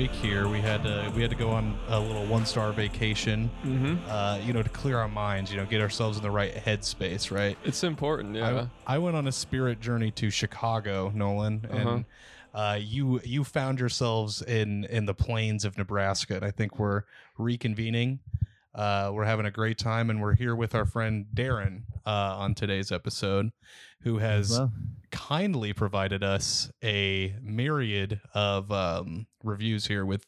break here. We had to we had to go on a little one star vacation. Mm-hmm. Uh, you know, to clear our minds. You know, get ourselves in the right headspace. Right. It's important, yeah. I, I went on a spirit journey to Chicago, Nolan, and uh, you you found yourselves in in the plains of Nebraska, and I think we're reconvening. Uh, we're having a great time, and we're here with our friend Darren uh, on today's episode, who has Well, kindly provided us a myriad of um, reviews here with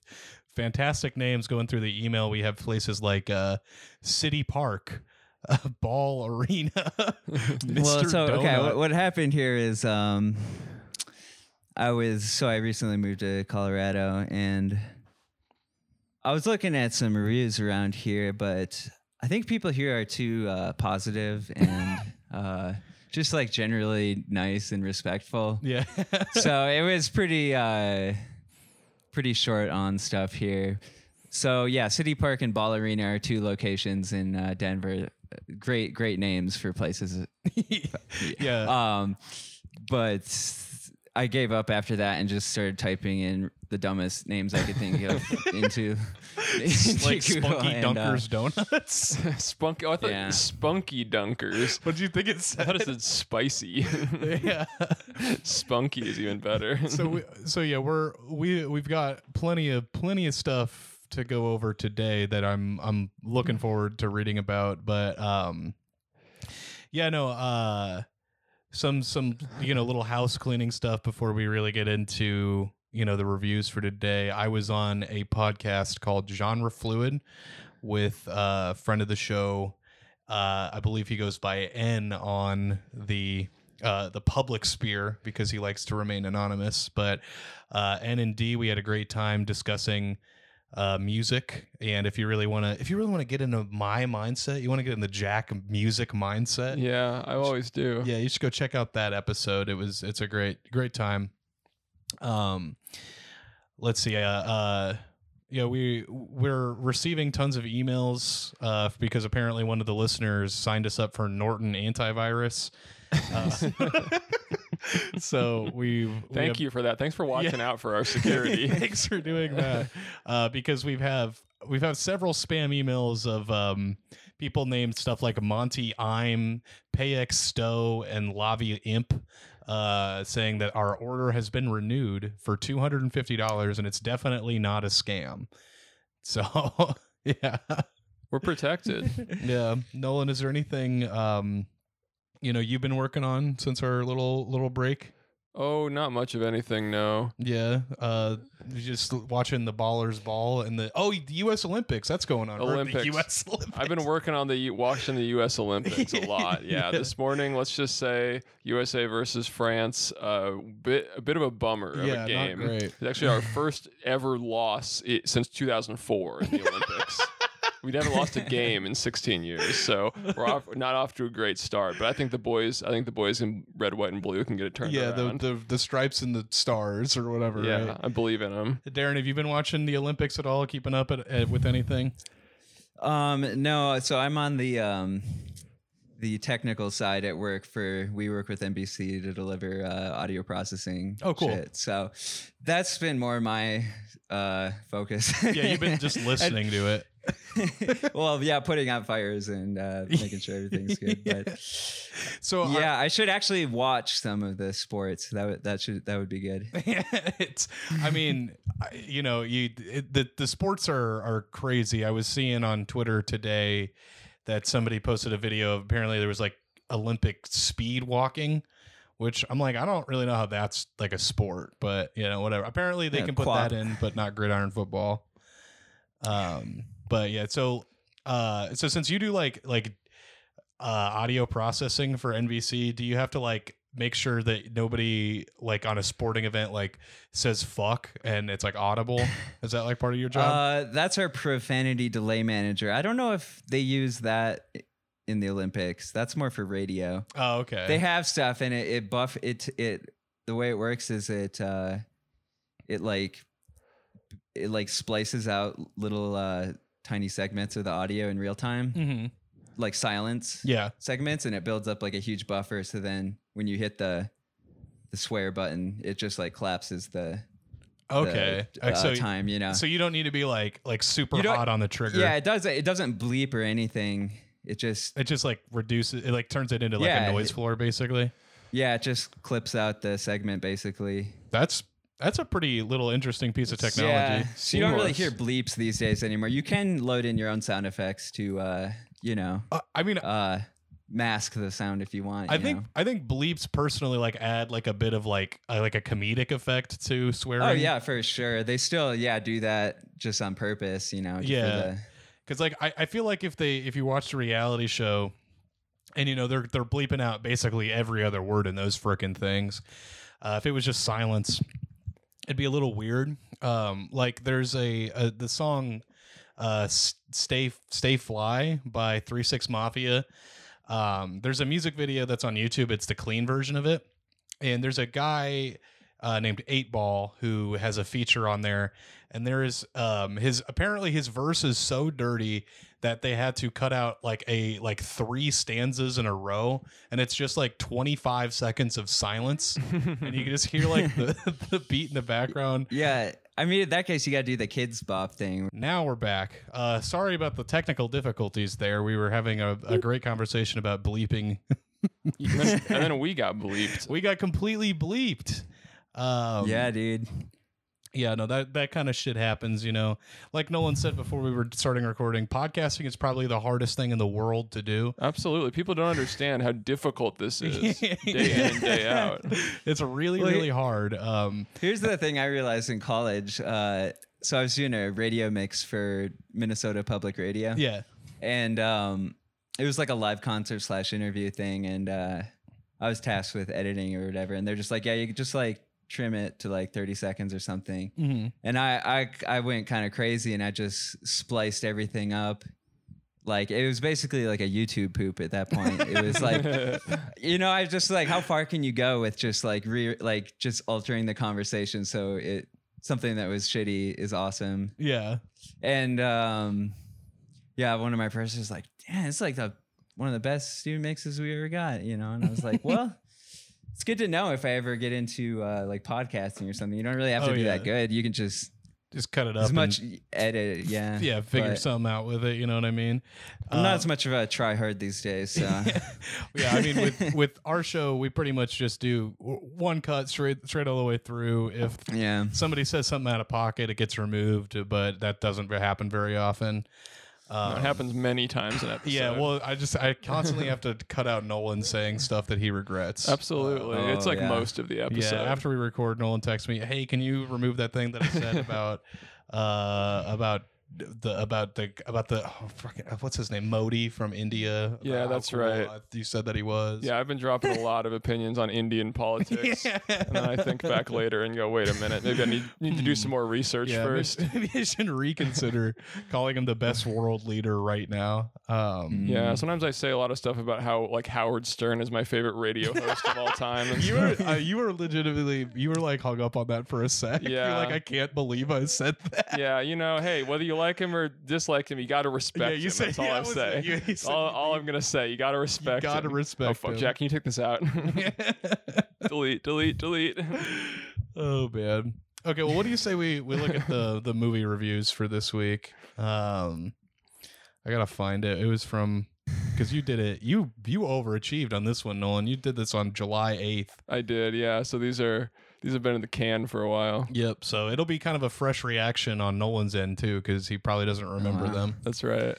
fantastic names going through the email. We have places like uh, City Park, uh, Ball Arena, well, so okay, what, what happened here is um, I was so I recently moved to Colorado and I was looking at some reviews around here, but I think people here are too uh, positive and uh, just like generally nice and respectful. yeah. so it was pretty uh pretty short on stuff here. So yeah, City Park and Ball Arena are two locations in uh, Denver. Great, great names for places. yeah. Um, but I gave up after that and just started typing in the dumbest names I could think of into, into like Spunky and, uh, Dunkers Donuts. Spunky. Oh, I thought Yeah. spunky dunkers. what do you think it I said? thought it said spicy. yeah. spunky is even better. so we, so yeah, we're we we've got plenty of plenty of stuff to go over today that I'm I'm looking forward to reading about, but um yeah, no, uh some some you know little house cleaning stuff before we really get into you know the reviews for today. I was on a podcast called Genre Fluid with a friend of the show. Uh, I believe he goes by N on the uh, the public sphere because he likes to remain anonymous. But uh, N and D, we had a great time discussing uh, music. And if you really want to, if you really want to get into my mindset, you want to get in the Jack music mindset. yeah, I always do. Yeah, you should go check out that episode. It was it's a great great time. Um, let's see. Uh, uh yeah, we we're receiving tons of emails uh, because apparently one of the listeners signed us up for Norton antivirus. Uh, so we Thank you for that. Thanks for watching out for our security. Thanks for doing that. Uh, because we've have we've had several spam emails of um, people named stuff like Monty I'm, Payex Stowe, and Lavi Imp. Uh, saying that our order has been renewed for two hundred and fifty dollars, and it's definitely not a scam. So, yeah, We're protected. yeah. Nolan, is there anything um, you know you've been working on since our little little break? Oh, not much of anything, no. Yeah, uh, just watching the ballers ball and the oh the U.S. Olympics that's going on. Olympics. U.S. Olympics. I've been working on the U- watching the U.S. Olympics a lot. Yeah, Yeah. this morning, let's just say USA versus France. Uh, bit a bit of a bummer of Yeah, a not game. great. It's actually our first ever loss since 2004 in the Olympics. We never lost a game in 16 years, so we're off, not off to a great start. But I think the boys, I think the boys in red, white, and blue can get it turned yeah, the, around. the the stripes and the stars or whatever. yeah, right? I believe in them. Darren, have you been watching the Olympics at all? Keeping up at, at, with anything? Um, no, so I'm on the um, the technical side at work for we work with NBC to deliver uh, audio processing. Oh, cool. shit. So that's been more my uh, focus. Yeah, you've been just listening to it. well, yeah, putting out fires and uh, making sure everything's good. But So I- yeah, I should actually watch some of the sports. That would that should that would be good. it's i mean I- you know you it, the the sports are are crazy i was seeing on twitter today that somebody posted a video of apparently there was like olympic speed walking which i'm like i don't really know how that's like a sport but you know whatever apparently they Yeah, can put quad. that in but not gridiron football um but yeah so uh so since you do like like uh audio processing for nbc do you have to like make sure that nobody like on a sporting event like says fuck and it's like audible is that like part of your job Uh, that's our profanity delay manager. I don't know if they use that in the Olympics. That's more for radio. oh okay They have stuff and it, it buff it it the way it works is it uh it like it like splices out little uh tiny segments of the audio in real time, hmm like silence yeah segments, and it builds up like a huge buffer. So then when you hit the the swear button, it just like collapses the Okay. the, Uh, so- time. You know. So you don't need to be like like super hot on the trigger. yeah, it does. It doesn't bleep or anything. It just It just like reduces it like turns it into like Yeah, a noise it- floor basically. yeah, it just clips out the segment basically. That's that's a pretty little interesting piece of technology. Yeah, so you don't really hear bleeps these days anymore. You can load in your own sound effects to, uh, you know, Uh, I mean uh, mask the sound if you want. I you think know. I think bleeps personally like add like a bit of like uh, like a comedic effect to swearing. Oh yeah, for sure. They still yeah do that just on purpose. You know. just for Yeah. the- because like I, I feel like if they if you watched a reality show and you know they're they're bleeping out basically every other word in those frickin' things uh, if it was just silence it'd be a little weird. Um like there's a, a the song uh stay stay fly by Three 6 Mafia. Um there's a music video that's on youtube. It's the clean version of it. And there's a guy uh, named Eight Ball who has a feature on there, and there is um his apparently his verse is so dirty that they had to cut out like a like three stanzas in a row, and it's just like 25 seconds of silence, and you can just hear like the, the beat in the background. yeah, I mean in that case you got to do the Kidz Bop thing. Now we're back. Uh, sorry about the technical difficulties there. We were having a, a great conversation about bleeping. and, then, and then we got bleeped. we got completely bleeped. Um, yeah, dude. Yeah no that that kind of shit happens you know like nolan said before we were starting recording podcasting is probably the hardest thing in the world to do Absolutely. People don't understand how difficult this is day in and day out. it's really Well, really hard um Here's the thing I realized in college. Uh, so I was doing a radio mix for Minnesota Public Radio. yeah and um, it was like a live concert slash interview thing, and uh, I was tasked with editing or whatever, and they're just like, yeah, you could just like trim it to like 30 seconds or something, hmm and I I I went kind of crazy, and I just spliced everything up. Like it was basically like a YouTube poop at that point. It was like, you know, I just like, how far can you go with just like re like just altering the conversation so it something that was shitty is awesome. yeah And um, yeah, one of my professors was like, "Damn, it's like the one of the best student mixes we ever got," you know. And I was like, "Well, it's good to know if I ever get into uh, like podcasting or something. You don't really have to Oh, be yeah. that good. You can just just cut it up as and- much edit, yeah, yeah figure But something out with it you know what i mean I'm not Uh, as much of a try hard these days. So yeah, I mean, with with our show, we pretty much just do one cut straight straight all the way through. If yeah, somebody says something out of pocket, it gets removed, but that doesn't happen very often. Um, it happens many times in episode. Yeah, well, I just I constantly have to cut out Nolan saying stuff that he regrets. absolutely. Oh, it's like yeah. most of the episode. Yeah, after we record, Nolan texts me, "Hey, can you remove that thing that I said about uh about the about the about the oh, fucking, what's his name Modi from India? Yeah, that's cool right. I- You said that he was. yeah, I've been dropping a lot of opinions on Indian politics. yeah. And then I think back later and go, wait a minute, maybe I need, need to do some more research Yeah, first. Maybe I should reconsider calling him the best world leader right now. Um, Yeah, sometimes I say a lot of stuff about how like Howard Stern is my favorite radio host of all time. You were uh, you were legitimately you were like hung up on that for a sec. You're Yeah. like I can't believe I said that. yeah, you know, hey, whether you like him or dislike him, you got to respect yeah, you him. said- That's all yeah, I say. you- you said all, all I'm gonna say, you got to respect. gotta respect Oh fuck. Jack, can you take this out? delete, delete, delete. oh man. Okay, well, what do you say we we look at the the movie reviews for this week? Um, I gotta find it. It was from because you did it. You you overachieved on this one, Nolan. You did this on July eighth. I did, yeah. So these are these have been in the can for a while. Yep. So it'll be kind of a fresh reaction on Nolan's end too, because he probably doesn't remember wow. them. That's right.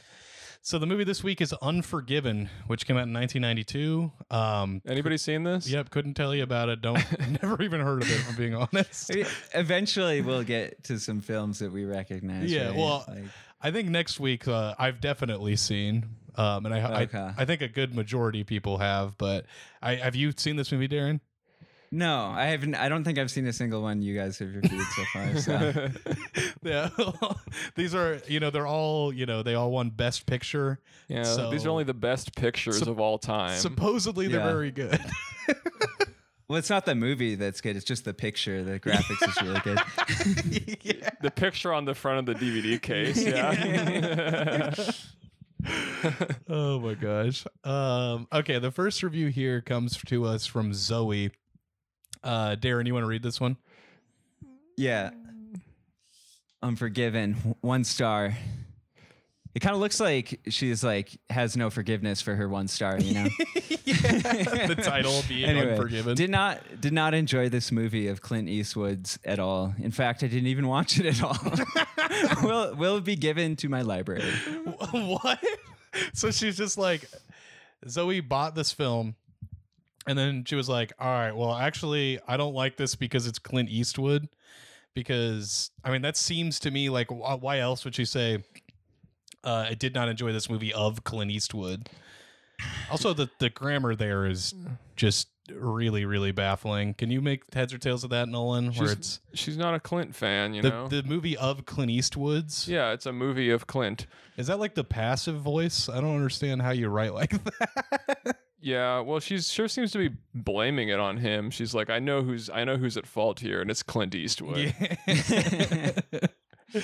So the movie this week is Unforgiven, which came out in 1992. Um, Anybody seen this? yep, couldn't tell you about it. Don't never even heard of it. If I'm being honest. Eventually we'll get to some films that we recognize. Yeah, right? well, Like- I think next week uh, I've definitely seen, um, and I, Okay. I I think a good majority of people have. But I have you seen this movie, Darren? No, I haven't. I don't think I've seen a single one you guys have reviewed so far. So. yeah, these are you know they're all you know they all won Best Picture. yeah, these are only the best pictures Sup- of all time. Supposedly they're Yeah. very good. Well, it's not the movie that's good. It's just the picture. The graphics is really good. yeah. the picture on the front of the DVD case, yeah. oh my gosh. Um, okay, the first review here comes to us from Zoe. Uh, Darren, you want to read this one? Yeah. Unforgiven, one star. It kind of looks like she's like has no forgiveness for her one star, you know. the title being anyway, Unforgiven. did not did not enjoy this movie of Clint Eastwood's at all. In fact, I didn't even watch it at all. will will be given to my library. what? So she's just like, Zoe bought this film, and then she was like, "All right, well, actually, I don't like this because it's Clint Eastwood." Because I mean, that seems to me like why else would she say, uh, "I did not enjoy this movie of Clint Eastwood." Also, the the grammar there is just really, really baffling. Can you make heads or tails of that, Nolan? Where She's, it's she's not a Clint fan, you the know. the movie of Clint Eastwood's. yeah, it's a movie of Clint. Is that like the passive voice? I don't understand how you write like that. Yeah, well, she sure seems to be blaming it on him. She's like, I know who's I know who's at fault here, and it's Clint Eastwood. yeah.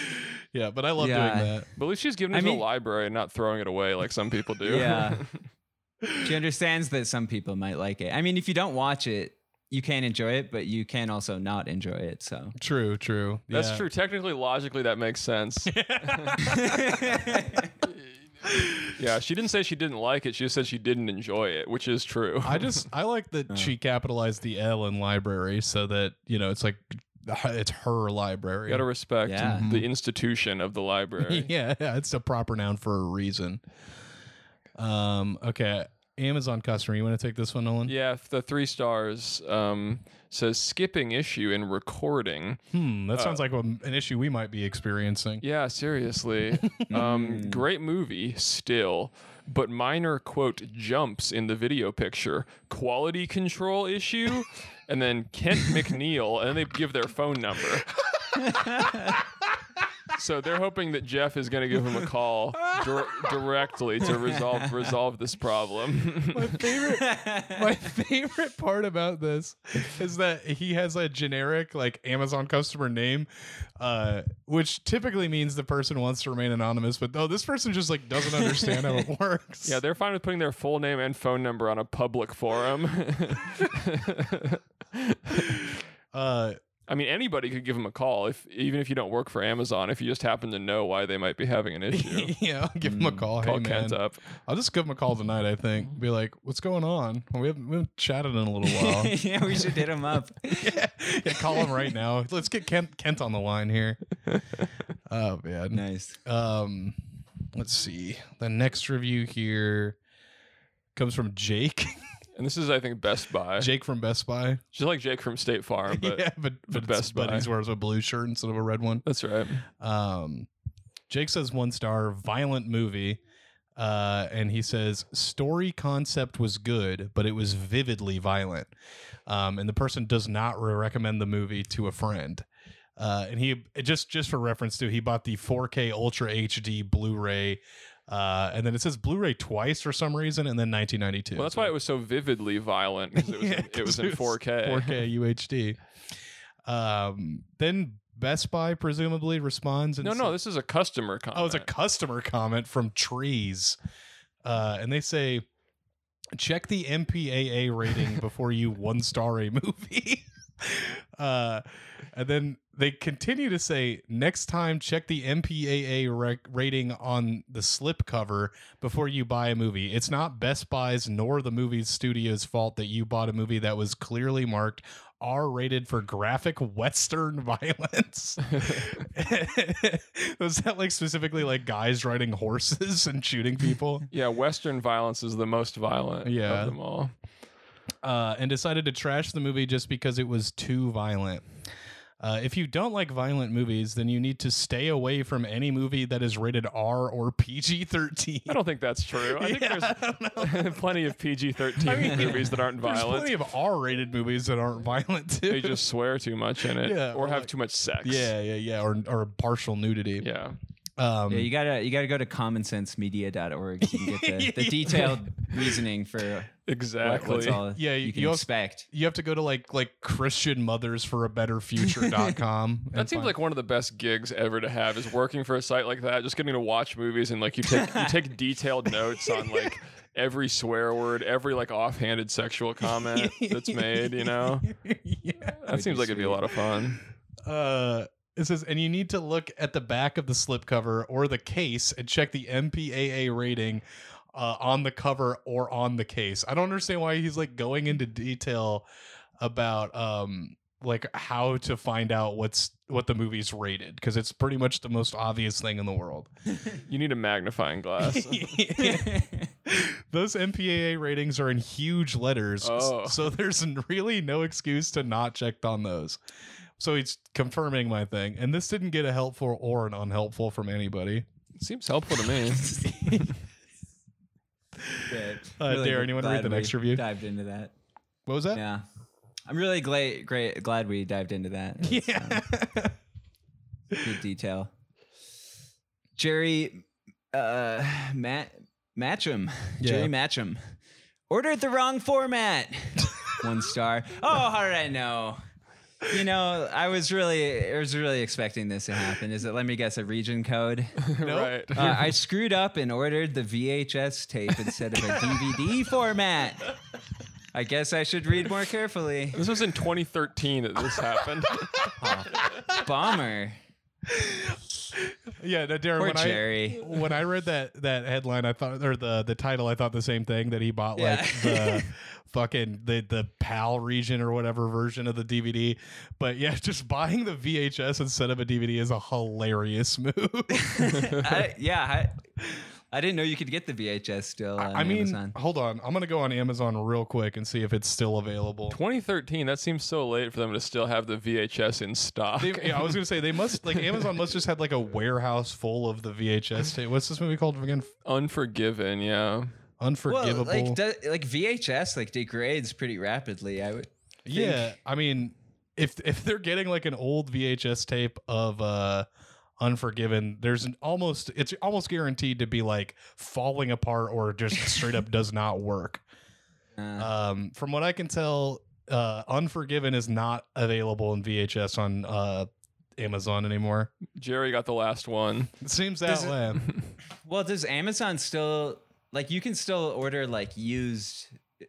yeah, but I love Yeah. doing that. But at least she's giving it I to mean- the library and not throwing it away like some people do. Yeah. she understands that some people might like it. I mean, if you don't watch it, you can enjoy it, but you can also not enjoy it. So True, true. That's Yeah. true. Technically, logically, that makes sense. yeah, she didn't say she didn't like it. She just said she didn't enjoy it, which is true. I just I like that she capitalized the L in library so that, you know, it's like it's her library. You gotta respect Yeah. the institution of the library. yeah, yeah, it's a proper noun for a reason. Um, okay. Amazon customer, you want to take this one, Nolan? Yeah, the three stars um, says skipping issue in recording. Hmm, that Uh, sounds like a, an issue we might be experiencing. Yeah, seriously. um, great movie, still, but minor quote jumps in the video picture. Quality control issue, and then Kent McNeil, and then they give their phone number. so they're hoping that Jeff is going to give him a call dir- directly to resolve resolve this problem. My favorite my favorite part about this is that he has a generic like Amazon customer name, uh, which typically means the person wants to remain anonymous, but oh, this person just like doesn't understand how it works. yeah, they're fine with putting their full name and phone number on a public forum. uh, I mean, anybody could give them a call if even if you don't work for Amazon. If you just happen to know why they might be having an issue, yeah, I'll give him a call. call hey Kent man, up. I'll just give him a call tonight. I think. Be like, what's going on? We haven't, we haven't chatted in a little while. yeah, we should hit him up. yeah, yeah, call him right now. Let's get Kent Kent on the line here. Oh man. Nice. Um, let's see. The next review here comes from Jake. And this is, I think, Best Buy. Jake from Best Buy. Just like Jake from State Farm, but yeah, but but, Best it's, but Buy. he wears a blue shirt instead of a red one. that's right. Um, Jake says one star, violent movie. Uh, and he says story concept was good, but it was vividly violent. Um, and the person does not re- recommend the movie to a friend. Uh, and he just just for reference to he bought the 4K Ultra HD Blu-ray, uh, and then it says Blu-ray twice for some reason, and then 1992. Well, that's why it was so vividly violent because it was, Yeah, in, it was in 4K. 4K UHD. Um, then Best Buy presumably responds. And No, no, this is a customer comment. Oh, it's a customer comment from Trees. Uh, and they say, check the MPAA rating before you one star a movie. uh, and then they continue to say, next time, check the MPAA rec- rating on the slip cover before you buy a movie. It's not Best Buy's nor the movie studio's fault that you bought a movie that was clearly marked R rated for graphic Western violence. was that like specifically like guys riding horses and shooting people? yeah, Western violence is the most violent Yeah. of them all. Uh, and decided to trash the movie just because it was too violent. Uh, if you don't like violent movies, then you need to stay away from any movie that is rated R or PG 13. I don't think that's true. I think Yeah, I there's plenty of PG 13 I mean, movies that aren't There's violent. plenty of R rated movies that aren't violent too. They just swear too much in it Yeah, or or have like- too much sex. yeah, yeah, yeah, or or partial nudity. Yeah. Um, Yeah, you gotta you gotta go to commonsensemedia.org. You can get the, the detailed reasoning for what, Exactly. what's all Yeah, you- you can you also- expect. you have to go to like like Christian Mothers for a Better Future.com. That seems like one of the best gigs ever to have is working for a site like that, just getting to watch movies and like you take you take detailed notes on like every swear word, every like offhanded sexual comment that's made, you know? yeah. That seems like it'd be a lot of fun. Uh, It says, and you need to look at the back of the slipcover or the case and check the MPAA rating uh, on the cover or on the case. I don't understand why he's like going into detail about um like how to find out what's what the movie's rated because it's pretty much the most obvious thing in the world. You need a magnifying glass. Those MPAA ratings are in huge letters, s- Oh. so there's really no excuse to not check on those. So he's confirming my thing, and this didn't get a helpful or an unhelpful from anybody. Seems helpful to me. Good. Uh, Darren, you wanna read the next review? Dived into that. What was that? Yeah. I'm really glad, great, glad we dived into that. It's, Yeah. um, good detail. Jerry, uh, Matt, Matcham, Jerry Yeah. Matcham, ordered the wrong format. One star. Oh, how did I know? You know, I was really, I was really expecting this to happen. Is it? Let me guess, a region code. right. Uh, I screwed up and ordered the VHS tape instead of a DVD format. I guess I should read more carefully. This was in 2013 that this happened. Bummer. Yeah, no, Darren. Poor when Jerry. I when I read that that headline, I thought or the the title, I thought the same thing that he bought like the fucking the the PAL region or whatever version of the DVD. But yeah, just buying the VHS instead of a DVD is a hilarious move. I, yeah, I, I didn't know you could get the VHS still. On I mean, Amazon. hold on, I'm gonna go on Amazon real quick and see if it's still available. 2013. That seems so late for them to still have the VHS in stock. They, yeah, I was gonna say they must like Amazon must just had like a warehouse full of the VHS tape. What's this movie called again? Unforgiven. Yeah. Unforgivable. Well, like, do, like VHS like degrades pretty rapidly. I would. Yeah, I mean, if if they're getting like an old VHS tape of uh Unforgiven, there's an almost it's almost guaranteed to be like falling apart or just straight up does not work. Uh, Um, from what I can tell, uh, Unforgiven is not available in VHS on uh Amazon anymore. Jerry got the last one. It seems that Does it- way. well, does Amazon still like you can still order like used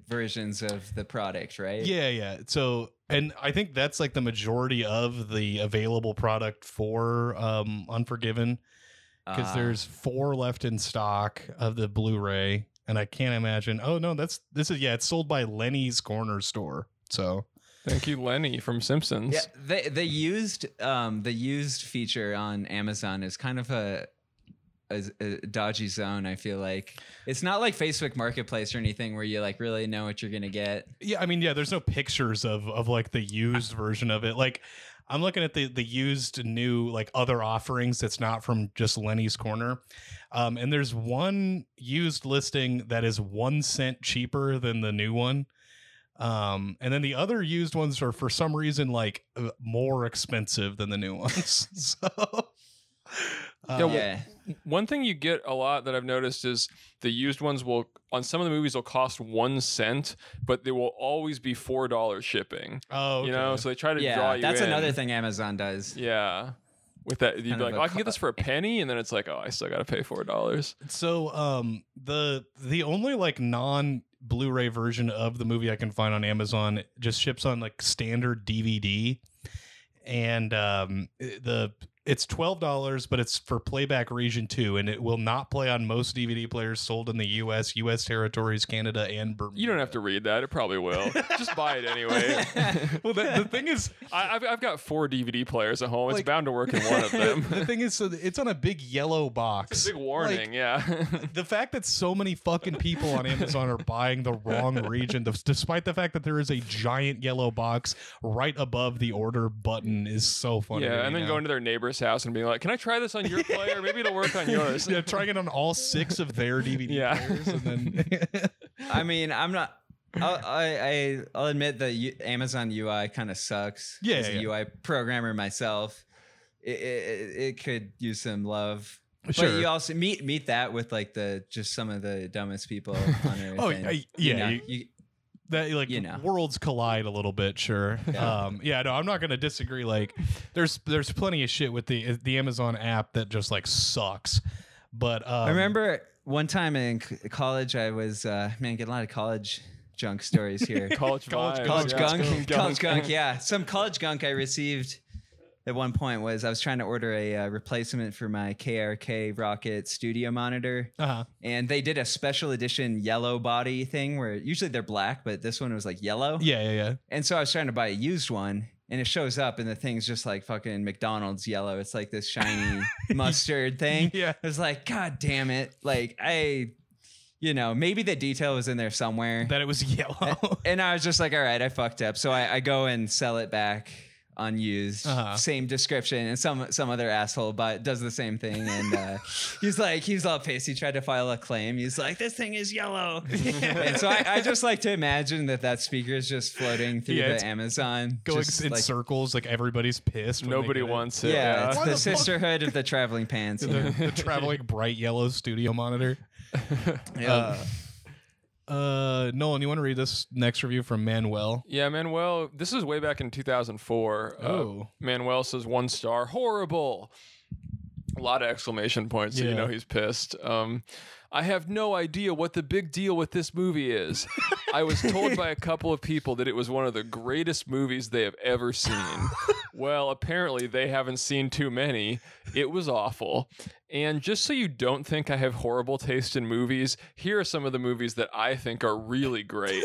versions of the product, right? Yeah, yeah. So, and I think that's like the majority of the available product for um Unforgiven because Ah. there's four left in stock of the Blu-ray, and I can't imagine. Oh no, that's this is yeah, it's sold by Lenny's Corner Store. So Thank you, Lenny from Simpsons. Yeah, the the used um the used feature on Amazon is kind of a, a a dodgy zone. I feel like it's not like Facebook Marketplace or anything where you like really know what you're gonna get. yeah, I mean, yeah, there's no pictures of of like the used version of it. Like I'm looking at the the used new like other offerings that's not from just Lenny's Corner. Um, and there's one used listing that is one cent cheaper than the new one. Um, and then the other used ones are for some reason like uh, more expensive than the new ones. so, uh, well- yeah, One thing you get a lot that I've noticed is the used ones will on some of the movies will cost one cent, but they will always be four dollars shipping. oh, You know, so they try to draw yeah. you That's in. another thing Amazon does. Yeah. With that, you'd be Kind of like, a "Oh, I can get this for a penny," and then it's like, "Oh, I still got to pay four dollars." So um the the only like non Blu-ray version of the movie I can find on Amazon just ships on like standard DVD and um the it's $12 but it's for playback region 2 and it will not play on most DVD players sold in the US, US territories, Canada and Bermuda. You don't have to read that; it probably will. Just buy it anyway. Well the, the thing is I, I've, I've got four DVD players at home. It's Like- bound to work in one of them. the thing is so it's on a big yellow box. It's a big warning, Like, yeah. the fact that so many fucking people on Amazon are buying the wrong region, th- despite the fact that there is a giant yellow box right above the order button, is so funny. yeah, and then now. going to their neighbor's house and being like, "Can I try this on your player? Maybe it'll work on yours." yeah, trying it on all six of their DVD Yeah. players, and then I mean, I'm not. I'll, I, I I'll admit that U- Amazon UI kind of sucks. Yeah, as a yeah. UI programmer myself, it, it, it could use some love. Sure. But you also meet meet that with like the just some of the dumbest people on earth. Oh, and, I- you yeah, know, you- you- that like You know. worlds collide a little bit sure Yeah. um yeah no i'm not gonna disagree like there's there's plenty of shit with the the amazon app that just like sucks but um, I remember one time in college, I was uh, man getting a lot of college junk stories here. College College- vibes, college yeah. gunk, college gunk, yeah, some college gunk I received. At one point was I was trying to order a uh, replacement for my KRK Rokit Studio monitor, Uh-huh. and they did a special edition yellow body thing where usually they're black, but this one was like yellow. Yeah, yeah, yeah. And so I was trying to buy a used one, and it shows up, and the thing's just like fucking McDonald's yellow. It's like this shiny mustard thing. Yeah. I was like, God damn it! Like I, you know, maybe the detail was in there somewhere. That it was yellow. and I was just like, all right, I fucked up. So I, I go and sell it back unused, Uh-huh. same description, and some some other asshole but does the same thing. And uh, he's like, he's all pissed. He tried to file a claim. He's like, this thing is yellow. and so I, I just like to imagine that that speaker is just floating through Yeah, the Amazon, Going just in like- circles, like everybody's pissed. Nobody get it. wants it. Yeah, Yeah. it's Why the, the sisterhood of the traveling pants. the, the traveling bright yellow studio monitor. Yeah. Uh, uh, Nolan, you want to read this next review from Manuel? Yeah, Manuel, this is way back in 2004. Uh, Oh. Manuel says one star, horrible. A lot of exclamation points, so you know he's pissed. Um, I have no idea what the big deal with this movie is. I was told by a couple of people that it was one of the greatest movies they have ever seen. well, apparently they haven't seen too many. It was awful. And just so you don't think I have horrible taste in movies, here are some of the movies that I think are really great.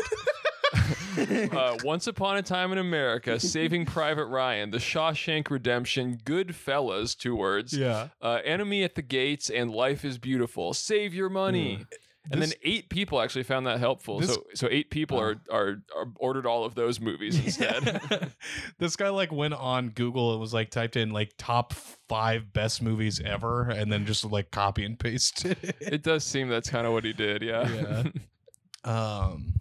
uh, Once Upon a Time in America, Saving Private Ryan, The Shawshank Redemption, Goodfellas, two words, Yeah. uh, Enemy at the Gates, and Life is Beautiful. Save your money. And This- then eight people actually found that helpful. This- so so eight people are, are are ordered all of those movies instead. this guy like went on Google and was like typed in like top five best movies ever, and then just like copy and pasted it. it does seem that's kind of what he did. Yeah. Yeah. Um,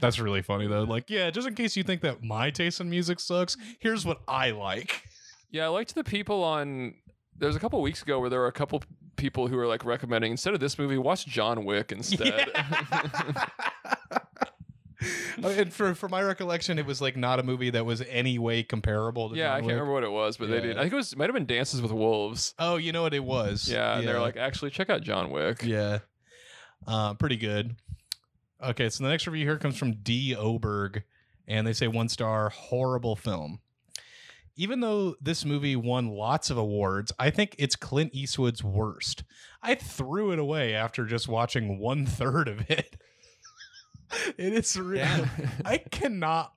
that's really funny though. Like, yeah, just in case you think that my taste in music sucks, here's what I like. Yeah, I liked the people on. There was a couple weeks ago where there were a couple people who are like recommending instead of this movie, watch John Wick instead. Uh, and for for my recollection, it was like not a movie that was any way comparable to. yeah, John I can't Wick. remember what it was, but they did. I think it was might have been Dances with Wolves. Oh, you know what it was? Yeah, and they're like, actually, check out John Wick. yeah, uh, pretty good. Okay, so the next review here comes from D Oberg, and they say one star, horrible film. Even though this movie won lots of awards, I think it's Clint Eastwood's worst. I threw it away after just watching one third of it. it is really. I cannot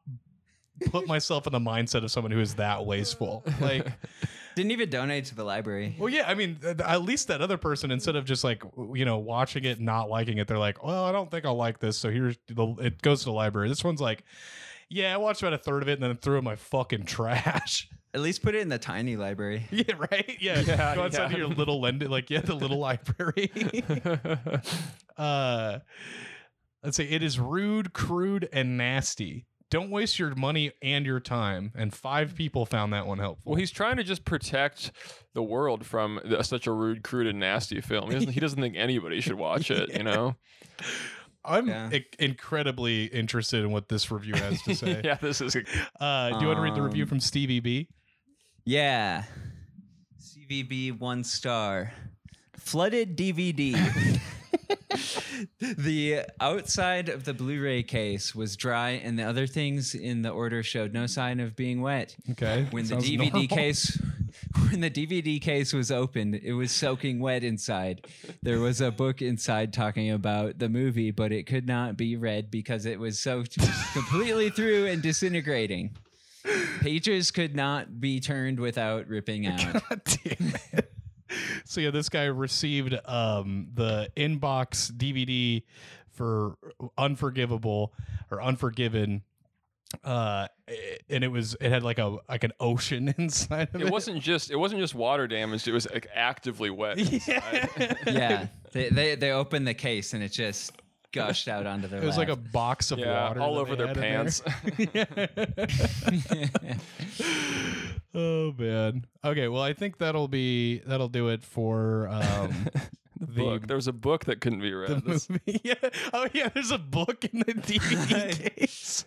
put myself in the mindset of someone who is that wasteful. Like, Didn't even donate to the library. well, yeah, I mean, at least that other person, instead of just like you know watching it, not liking it, they're like, well, I don't think I'll like this, so here's the it goes to the library. This one's like, yeah, I watched about a third of it and then threw it in my fucking trash. At least put it in the tiny library. yeah, right. Yeah, Yeah, go outside yeah. your little lend like yeah, the little library. uh, let's say it is rude, crude, and nasty. Don't waste your money and your time. And five people found that one helpful. well, he's trying to just protect the world from th- such a rude, crude, and nasty film. He doesn't, he doesn't think anybody should watch it. You know? I'm Yeah. i- incredibly interested in what this review has to say. yeah, this is. uh, do you want to read the review Um, from Stevie B? Yeah. CVB one star. Flooded DVD. the outside of the Blu ray case was dry, and the other things in the order showed no sign of being wet. Okay. When the sounds DVD normal. case when the DVD case was opened, it was soaking wet inside. There was a book inside talking about the movie, but it could not be read because it was soaked completely through and disintegrating. Pages could not be turned without ripping out. God damn it. So yeah, this guy received um, the inbox DVD for Unforgivable or Unforgiven, uh, and it was it had like a like an ocean inside of it. It wasn't just. It wasn't just water damaged. It was like actively wet. inside. Yeah. Yeah, they, they they opened the case and it just gushed out onto their. It was like a box of Yeah, water all over their pants oh man. Okay, well I think that'll be that'll do it for um the The- book. There was a book that couldn't be read. the movie. Yeah. Oh yeah, there's a book in the DVD case.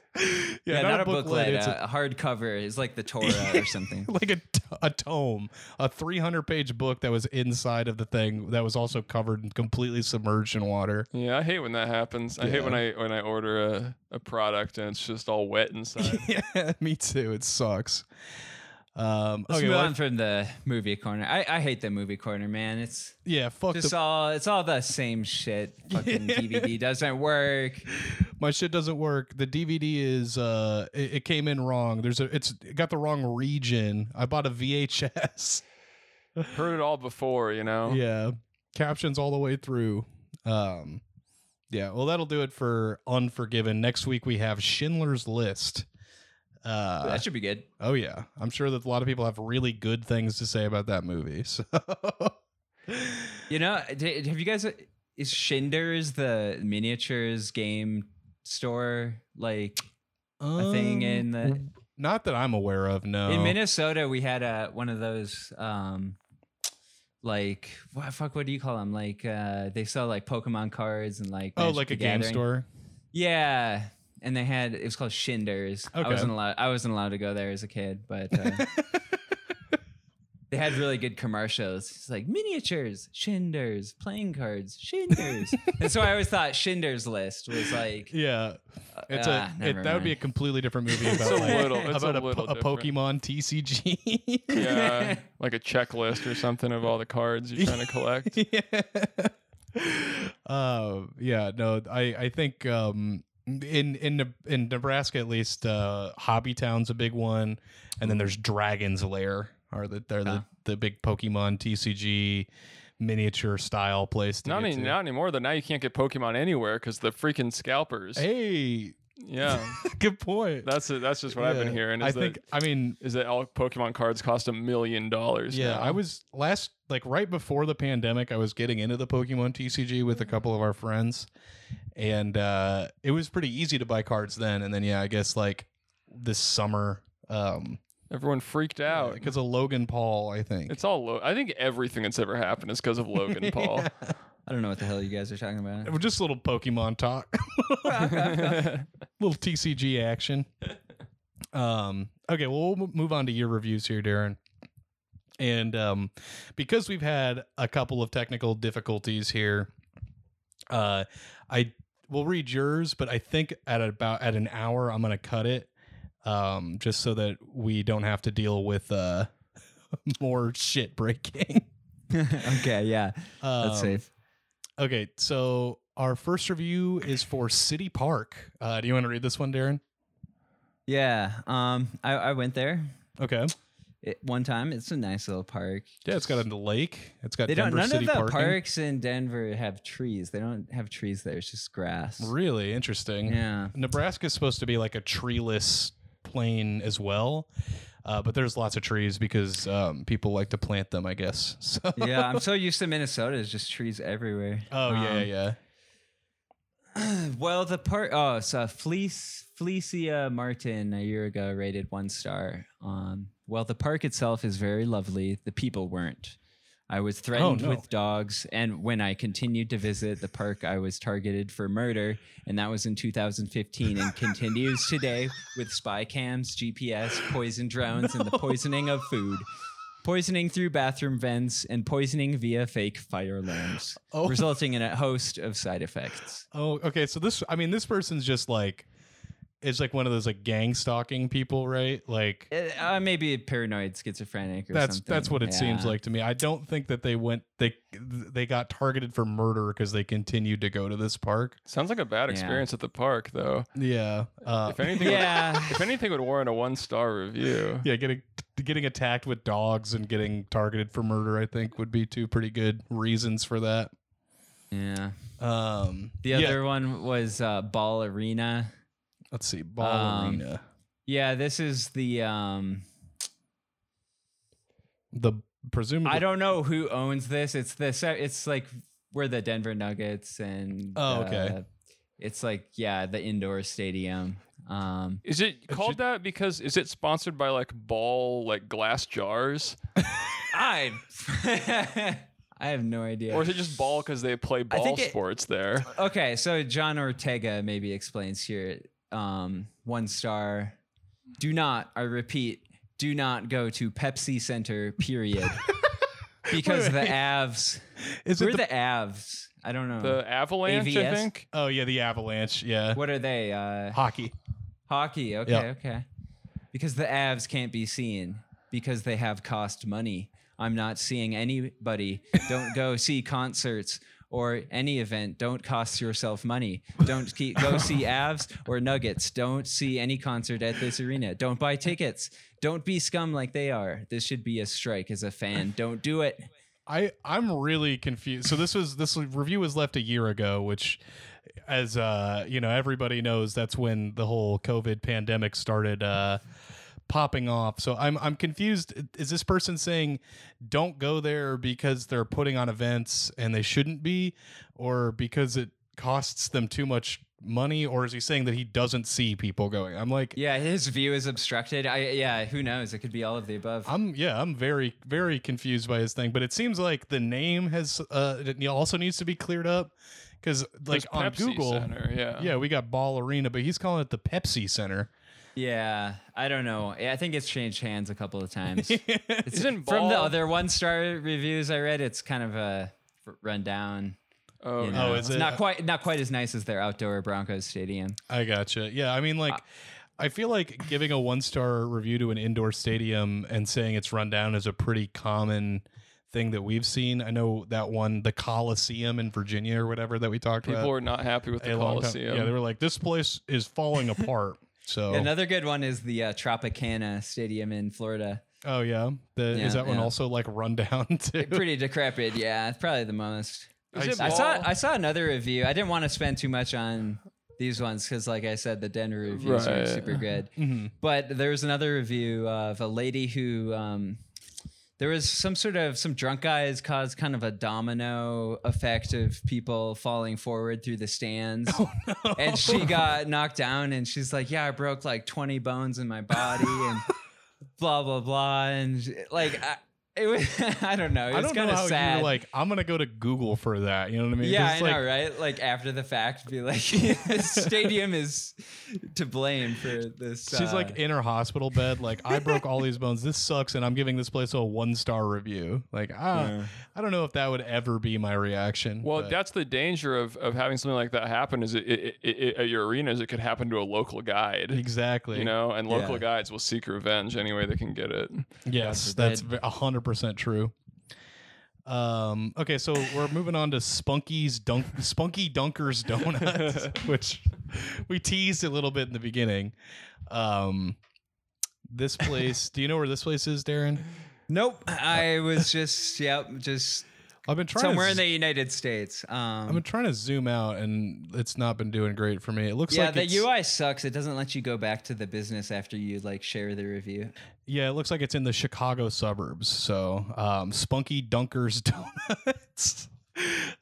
yeah, not, a booklet. it's a, a hardcover. It's like the Torah or something. like a, t- a tome, a 300 page book that was inside of the thing that was also covered and completely submerged in water. Yeah, I hate when that happens. I hate when I when I order a, a product and it's just all wet inside. yeah, me too. It sucks. Um, Let's okay, move well, on from the movie corner. I, I hate the movie corner, man. It's yeah, fuck just the, all it's all the same shit. Fucking DVD doesn't work. my shit doesn't work. The DVD is uh, it, it came in wrong. There's a, it's it got the wrong region. I bought a VHS. Heard it all before, you know. yeah, captions all the way through. Um, yeah, well, that'll do it for Unforgiven. Next week we have Schindler's List. Uh, that should be good. oh yeah, I'm sure that a lot of people have really good things to say about that movie. So. You know, have you guys? Is Schindler's the miniatures game store like a thing in the Um, Not that I'm aware of. No. in Minnesota? We had a one of those. um like what fuck what do you call them like uh they sell like pokemon cards and like oh, Magic like a game store. yeah and they had it was called Schindler's. I wasn't allowed. I wasn't allowed to go there as a kid, but uh, they had really good commercials. It's like miniatures, Shinders, playing cards, Shinders, and so I always thought Shinders List was like Yeah, it's ah, a never it, that would be a completely different movie about It's a like, little- it's about a a, po- little a different. Pokemon TCG. Yeah, like a checklist or something of all the cards you're trying to collect. yeah. Uh, yeah, no, I I think um in in in Nebraska at least uh Hobby Town's a big one and then there's Dragon's Lair are the they're Ah. the the big Pokemon TCG miniature style place to Not, any, not anymore. Though now you can't get Pokemon anywhere because the freaking scalpers. Hey, Yeah, good point. that's it. That's just what I've been Yeah. hearing. I that, think I mean is that all Pokemon cards cost a million dollars? Yeah, now. I was last like right before the pandemic. I was getting into the Pokemon TCG with a couple of our friends, and uh, it was pretty easy to buy cards then. And then yeah, I guess like this summer, um, Everyone freaked out. because of Logan Paul, I think. It's all. Lo- I think everything that's ever happened is because of Logan Paul. I don't know what the hell you guys are talking about. It was just a little Pokemon talk, little TCG action. Um, okay, well, we'll move on to your reviews here, Darren. And um, because we've had a couple of technical difficulties here, uh, I will read yours, but I think at about at an hour, I'm going to cut it, um, just so that we don't have to deal with uh, more shit breaking. okay, yeah, Um, that's safe. Okay, so our first review is for City Park. Uh, do you want to read this one, Darren? Yeah, um, I, I went there Okay. it, one time. It's a nice little park. Yeah, it's got a lake. It's got They don't. Denver None City of the parking. parks in Denver have trees. They don't have trees there. It's just grass. Really interesting. Yeah. Nebraska's supposed to be like a treeless plain as well, uh, but there's lots of trees because um, people like to plant them, I guess. So. yeah, I'm so used to Minnesota. There's just trees everywhere. Oh yeah, Um, yeah. Well, the part. Oh, so Felice Felicia Martin a year ago rated one star. Um, well, the park itself is very lovely. The people weren't. I was oh, threatened no. with dogs, and when I continued to visit the park, I was targeted for murder, and that was in 2015, and continues today with spy cams, GPS, poison drones, and the poisoning of food. Poisoning through bathroom vents and poisoning via fake fire alarms, Oh. resulting in a host of side effects. Oh, okay. So this, I mean, this person's just like, is like one of those like gang stalking people, right? Like Uh, uh, maybe paranoid schizophrenic or that's something. that's what it seems like to me. I don't think that they went they they got targeted for murder because they continued to go to this park. Sounds like a bad Yeah. experience at the park, though. Yeah. Uh, If anything, Yeah. if anything would warrant a one star review. yeah, getting getting attacked with dogs and getting targeted for murder, I think, would be two pretty good reasons for that. yeah. Um, The yeah, other one was uh, Ball Arena. Let's see, ballerina. Um, Yeah, this is the. Um, the presumably. I don't know who owns this. It's this. It's like where the Denver Nuggets and. Oh, okay. uh, it's like yeah, the indoor stadium. Um, Is it called should- that because is it sponsored by like ball like glass jars, I. I have no idea. or is it just ball because they play ball think it- sports there? Okay, so John Ortega maybe explains here. Um, one star. Do not, I repeat, do not go to Pepsi Center. Period. because Wait, the. Avs. Is Who it are the, the Avs? I don't know. The Avalanche, I AVS? think. Oh yeah, the Avalanche. Yeah, what are they? Uh, hockey. hockey. Okay, Yep. okay. Because the Avs can't be seen. because they have cost money. I'm not seeing anybody. Don't go see concerts or any event. Don't cost yourself money. Don't keep, go see Avs or Nuggets. Don't see any concert at this arena. Don't buy tickets. Don't be scum like they are. This should be a strike as a fan. Don't do it. I I'm really confused. So this was this review was left a year ago, which, as uh you know, everybody knows that's when the whole COVID pandemic started uh popping off. So I'm I'm confused. Is this person saying don't go there because they're putting on events and they shouldn't be, or because it costs them too much money or is he saying that he doesn't see people going i'm like Yeah, his view is obstructed. I yeah, who knows? It could be all of the above. I'm yeah, I'm very very confused by his thing, but it seems like the name has uh it also needs to be cleared up because like There's on Pepsi Google, Center, yeah. yeah, we got Ball Arena, but he's calling it the Pepsi Center. Yeah, I don't know. I think it's changed hands a couple of times. It's Isn't from the other one star reviews I read. It's kind of uh, a rundown. Oh, You oh, know? Oh, is it's it? not quite not quite as nice as their outdoor Broncos stadium. I gotcha. Yeah, I mean like. Uh, I feel like giving a one star review to an indoor stadium and saying it's run down is a pretty common thing that we've seen. I know that one, the Coliseum in Virginia or whatever that we talked about. people about. are not happy with the a long time- Coliseum. Yeah, they were like, this place is falling apart. So, Another good one is the uh, Tropicana Stadium in Florida. oh yeah, the, Yeah, is that one yeah. also like run down too? Pretty decrepit. Yeah, it's probably the most. Is I saw I saw another review. I didn't want to spend too much on these ones because, like I said, the Denver reviews are super good. Mm-hmm. But there was another review of a lady who um, there was some sort of some drunk guys caused kind of a domino effect of people falling forward through the stands, oh, and she got knocked down. And she's like, "Yeah, I broke like twenty bones in my body," and blah blah blah, and like. I, it was, I don't know. It I was don't know kind of how sad. you're like, I'm gonna go to Google for that. You know what I mean? Yeah, I it's know, right? Like after the fact, be like, stadium is to blame for this. She's uh, like in her hospital bed, like I broke all these bones. This sucks, and I'm giving this place a one star review. Like, ah, Yeah. I don't know if that would ever be my reaction. Well, but- that's the danger of, of having something like that happen. Is it, it, it, it at your arenas? It could happen to a local guide. exactly. You know, and local Yeah. guides will seek revenge any way they can get it. yes, that's a hundred percent true. Um. Okay, so we're moving on to Spunky's Dunk, Spunky Dunkers Donuts, which we teased a little bit in the beginning. Um, this place. do you know where this place is, Darren? nope. I was just, yep, just I've been trying somewhere to in the United States. I've Um, been trying to zoom out, and it's not been doing great for me. It looks yeah, like the UI sucks. It doesn't let you go back to the business after you like share the review. yeah, it looks like it's in the Chicago suburbs. So, um, Spunky Dunkers Donuts.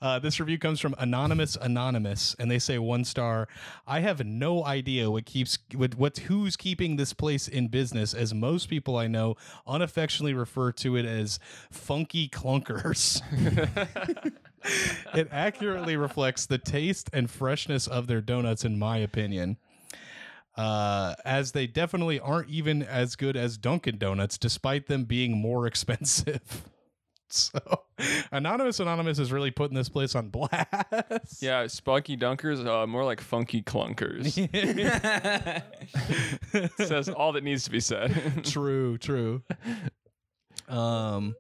Uh, this review comes from Anonymous Anonymous, and they say one star. I have no idea what keeps what, what who's keeping this place in business, as most people I know unaffectionately refer to it as funky clunkers. it accurately reflects the taste and freshness of their donuts, in my opinion. Uh, as they definitely aren't even as good as Dunkin' Donuts, despite them being more expensive. So, Anonymous Anonymous is really putting this place on blast. Yeah, spunky dunkers, uh, more like funky clunkers. Says all that needs to be said. true, true. Um,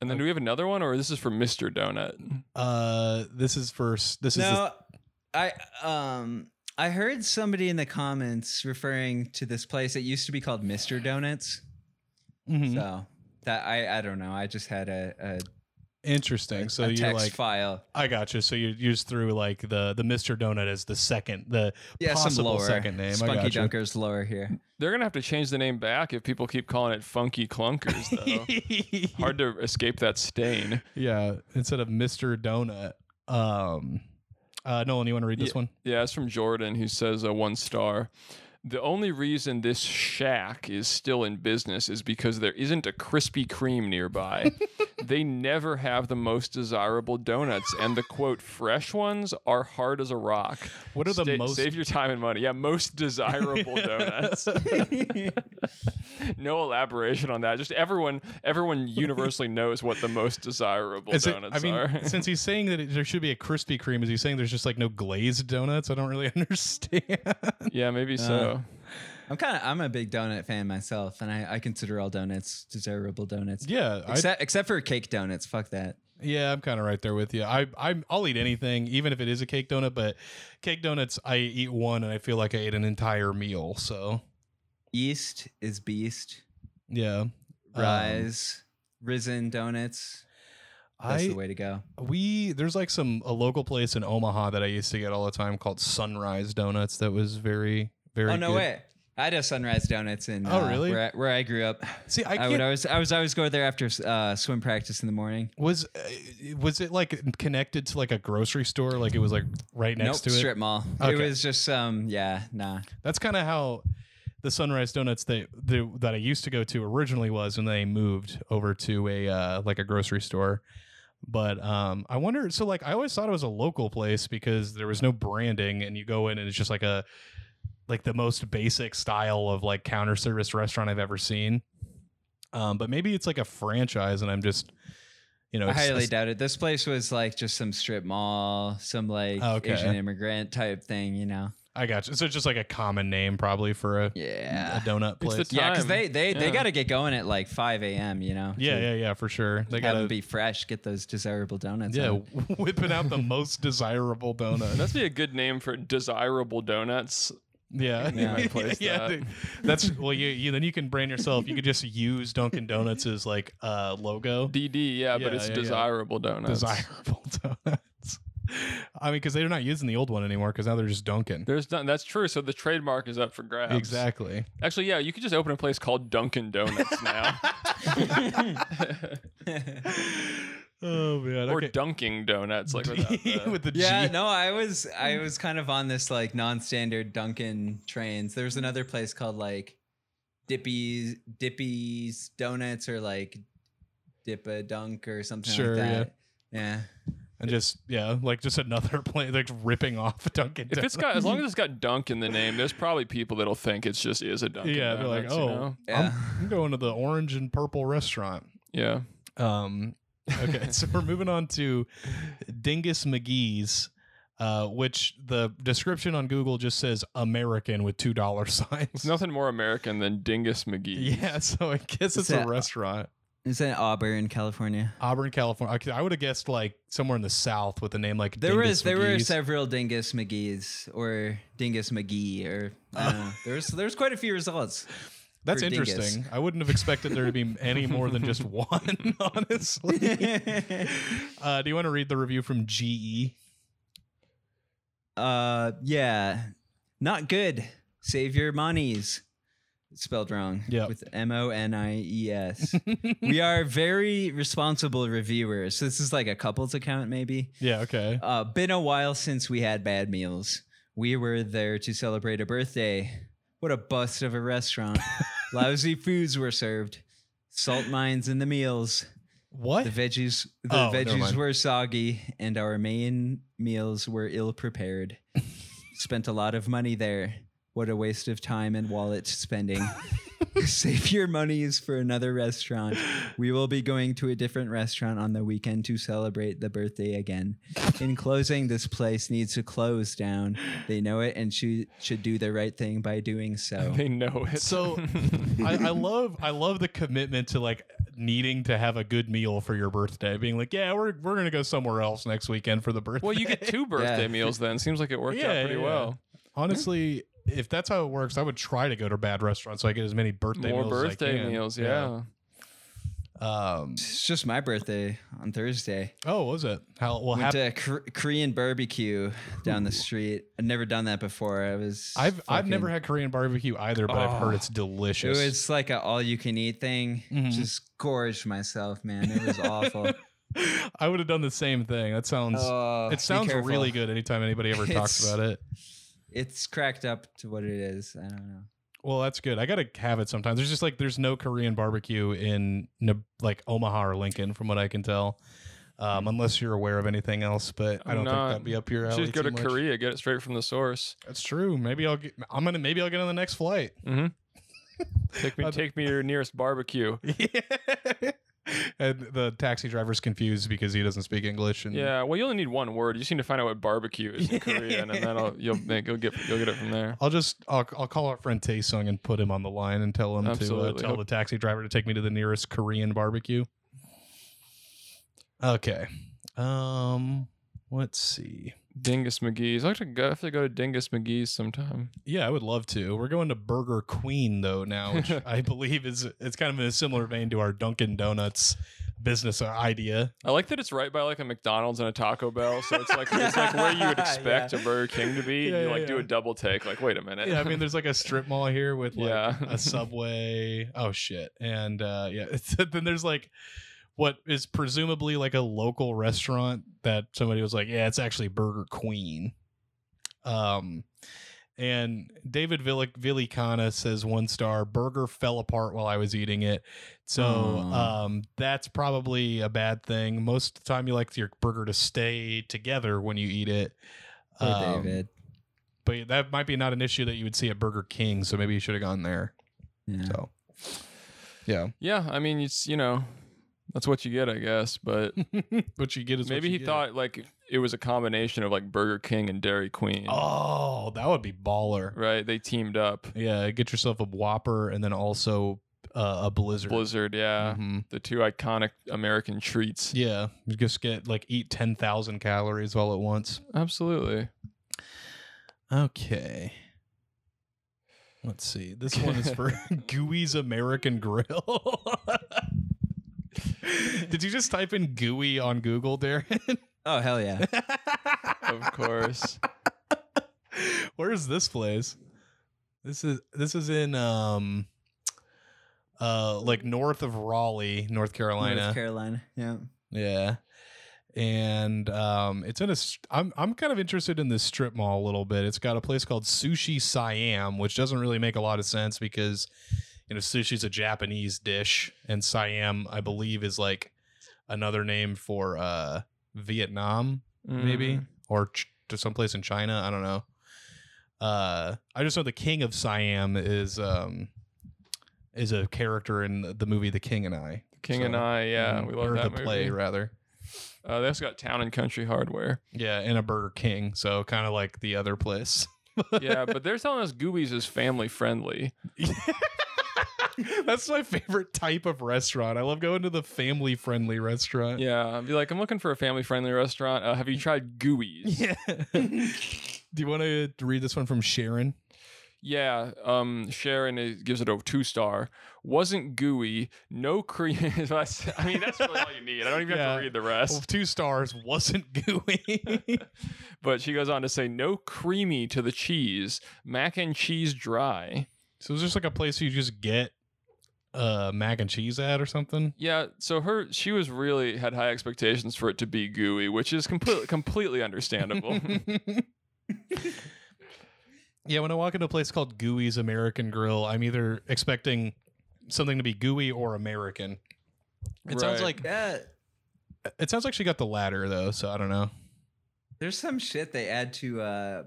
and then do we have another one, or this is for Mister Donut? uh, this is first. This is no, I um, I heard somebody in the comments referring to this place. It used to be called Mister Donuts. the, Mhm. So that I I don't know. I just had a a, interesting. So a you're text like, file. I got you. So you you just threw like the the Mister Donut as the second, the Yeah, some possible lower. second name. I Spunky got you. Dunkers lower here. They're gonna have to change the name back if people keep calling it Funky Clunkers. Though hard to escape that stain. yeah, instead of Mister Donut. Um, uh, Nolan, you want to read this one? Yeah, it's from Jordan, who says uh, one star. The only reason this shack is still in business is because there isn't a Krispy Kreme nearby. they never have the most desirable donuts, and the quote fresh ones are hard as a rock. What are the Sta- most- Save your time and money. Yeah, most desirable donuts. no elaboration on that. Just everyone, everyone universally knows what the most desirable Is it, donuts I mean, are. since he's saying that it, there should be a Krispy Kreme, is he saying there's just like no glazed donuts? I don't really understand. yeah, maybe so. Uh, I'm kind of I'm a big donut fan myself, and I, I consider all donuts desirable donuts. Yeah, I, Except except for cake donuts. Fuck that. yeah, I'm kind of right there with you. I I I'll eat anything, even if it is a cake donut. But cake donuts, I eat one and I feel like I ate an entire meal. So East is beast. yeah, Um, Rise, risen donuts. That's I the way to go. we there's like some a local place in Omaha that I used to get all the time called Sunrise Donuts. That was very very. oh no good. way! I had a Sunrise Donuts in. Oh, uh, really? Where I, where I grew up. See, I I, would always I was always go there after uh, swim practice in the morning. was uh, was it like connected to like a grocery store? Like it was like right next nope, to it. strip mall. Okay. It was just um yeah nah. That's kind of how the Sunrise Donuts that the, that I used to go to originally was, and they moved over to a uh, like a grocery store. But um, I wonder. So like, I always thought it was a local place because there was no branding, and you go in and it's just like a like the most basic style of like counter service restaurant I've ever seen. Um, but maybe it's like a franchise, and I'm just you know I it's- highly doubt it. This place was like just some strip mall, some like Okay. Asian immigrant type thing, you know. I got you. So it's just like a common name probably for a, Yeah. a donut It's place. the Yeah, because time. they they, they got to get going at like 5 a.m. You know. yeah, yeah, yeah, for sure. They gotta be fresh. Get those desirable donuts. Yeah, out. whipping out the most desirable donut. That's be a good name for desirable donuts. Yeah, Yeah, place yeah. that. That's well, you, you then you can brand yourself. You could just use Dunkin' Donuts as like uh logo. DD, yeah, Yeah, but it's yeah, yeah. desirable donuts. Desirable donuts. I mean, because they're not using the old one anymore. Because now they're just Dunkin'. There's done. That's true. So the trademark is up for grabs. Exactly. Actually, yeah, you could just open a place called Dunkin' Donuts now, Oh man. or Okay. Dunking Donuts, like without the, with the Yeah, G. no, I was I was kind of on this like non-standard Dunkin' trains. There was another place called like Dippy's Dippy's Donuts or like Dip a Dunk or something Sure, like that. Yeah. and just yeah, like just another place like ripping off Dunkin' If it's got as long as it's got Dunk in the name, there's probably people that'll think it's just is a Dunkin' yeah, they're like, Donuts, you oh, know? Yeah. I'm, I'm going to the orange and purple restaurant. yeah. Um, okay, so we're moving on to Dingus McGee's, uh, which the description on Google just says American with two dollar signs. It's nothing more American than Dingus McGee. Yeah, so I guess it's Is a that- restaurant. Is that Auburn, California? Auburn, California. I, I would have guessed like somewhere in the South with a name like There Dingus was there were several Dingus McGee's or Dingus McGee or I don't know. There was quite a few results. That's Dingus. interesting. I wouldn't have expected there to be any more than just one, honestly. Uh, do you want to read the review from? GE? Uh, yeah, not good. Save your monies. It's spelled wrong. Yeah. With M O N I E S. we are very responsible reviewers. So this is like a couples account, maybe. Yeah, okay. Uh, been a while since we had bad meals. We were there to celebrate a birthday. What a bust of a restaurant. Lousy foods were served. Salt mines in the meals. What? The veggies the Oh, veggies were soggy and our main meals were ill prepared. Spent a lot of money there. What a waste of time and wallet spending. Save your monies for another restaurant. We will be going to a different restaurant on the weekend to celebrate the birthday again. In closing, this place needs to close down. They know it and should should do the right thing by doing so. They know it. So I, I love I love the commitment to like needing to have a good meal for your birthday. Being like, yeah, we're we're gonna go somewhere else next weekend for the birthday. well, you get two birthday Yeah. meals then. Seems like it worked Yeah, out pretty yeah, yeah. well. honestly. If that's how it works, I would try to go to a bad restaurants so I get as many birthday More meals as I birthday can. meals, yeah. Um. It's just my birthday on Thursday. Oh, was it? How well? Went Hap- to Kor- Korean barbecue down the street. I'd never done that before. I was. I've I've never had Korean barbecue either, but I've heard Oh. it's It delicious. was like an all you can eat thing. Mhm. Just gorged myself, man. It was awful. I would have done the same thing. That sounds. Oh, it sounds really good. Anytime anybody ever talks about it. It's cracked up to what it is. I don't know. Well, that's good. I gotta have it sometimes. There's just like there's no Korean barbecue in like Omaha or Lincoln, from what I can tell. Um, unless you're aware of anything else, but I I'm don't think that'd be up your You alley. just go too to much. Korea, get it straight from the source. That's true. Maybe I'll get. I'm gonna. Maybe I'll get on the next flight. Mm-hmm. Take me, take me to your nearest barbecue. and the taxi driver's confused because he doesn't speak English. And Yeah, well, you only need one word. You just need to find out what barbecue is in Korean, and then I'll, you'll make, you'll get you'll get it from there. I'll just I'll, I'll call our friend Taesung and put him on the line and tell him to uh, Absolutely. tell the taxi driver to take me to the nearest Korean barbecue. Okay. Um let's see. Dingus McGee's. I have to go, I have to go to Dingus McGee's sometime. Yeah, I would love to. We're going to Burger Queen though now, which I believe is it's kind of in a similar vein to our Dunkin' Donuts business idea. I like that it's right by like a McDonald's and a Taco Bell, so it's like it's like where you would expect Yeah. a Burger King to be. Yeah, you yeah, like do yeah. a double take. Like, wait a minute. Yeah, I mean, there's like a strip mall here with like Yeah. a Subway. Oh shit! And uh, yeah, it's, then there's like what is presumably like a local restaurant that somebody was like, yeah, it's actually Burger Queen. Um, and David Villic- Villicana says one star burger fell apart while I was eating it. So Aw. um, that's probably a bad thing. Most of the time, you like your burger to stay together when you eat it. Poor Um, David. but that might be not an issue that you would see at Burger King. So maybe you should have gone there. Yeah. So, yeah. yeah. I mean, it's you know, that's what you get, I guess. But what you get is maybe he get. thought like it was a combination of like Burger King and Dairy Queen. Oh, that would be baller. Right? They teamed up. Yeah, get yourself a Whopper and then also uh, a Blizzard. Blizzard, yeah. Mhm. The two iconic American treats. Yeah, you just get like eat ten thousand calories all at once. Absolutely. Okay. Let's see. This one is for Gooey's American Grill. Did you just type in gooey on Google, Darren? Oh hell yeah. Of course. Where is this place? This is this is in um uh like north of Raleigh, North Carolina. North Carolina. Yeah. yeah. And um it's in a st- I'm I'm kind of interested in this strip mall a little bit. It's got a place called Sushi Siam, which doesn't really make a lot of sense because you know sushi's a Japanese dish and Siam I believe is like another name for uh Vietnam maybe Mm. or ch- to someplace in China. I don't know. Uh, I just know the King of Siam is um is a character in the- movie The King and I. The King So, and I, yeah, um, we love or that the play rather. Uh, they also got Town and Country Hardware. Yeah, and a Burger King, so kind of like the other place. Yeah, but they're telling us Gooey's is family friendly. That's my favorite type of restaurant. I love going to the family friendly restaurant. Yeah, I'd be like, I'm looking for a family friendly restaurant. Uh, have you tried Gooey's? Yeah. Do you want to read this one from Sharon? Yeah, um, Sharon is, gives it a two star. Wasn't gooey, no cream. I mean, that's really all you need. I don't even have to read the Well, rest. two stars wasn't gooey. But she goes on to say, no creamy to the cheese, mac and cheese dry. So it's just like a place you just get uh mac and cheese ad or something. Yeah, so her she was really had high expectations for it to be gooey, which is completely completely understandable. yeah, when I walk into a place called Gooey's American Grill, I'm either expecting something to be gooey or American. It sounds like Yeah. it sounds like she got the latter though, so I don't know. There's some shit they add to uh,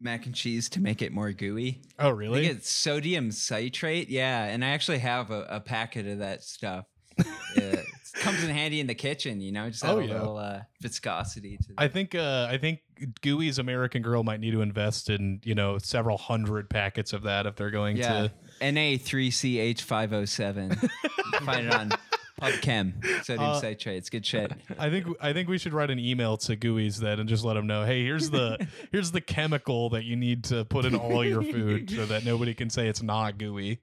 mac and cheese to make it more gooey. Oh I really? think it's sodium citrate. Yeah, and I actually have a, a packet of that stuff. it comes in handy in the kitchen, you know, just Oh, a yeah. little uh, viscosity to I think uh I think Gooey's American Girl might need to invest in, you know, several hundred packets of that if they're going Yeah. to Na3CH507. Find it on PubChem. Sodium Uh, citrate. It's good shit. I think I think we should write an email to Gooey's then and just let them know, hey, here's the here's the chemical that you need to put in all your food so that nobody can say it's not gooey.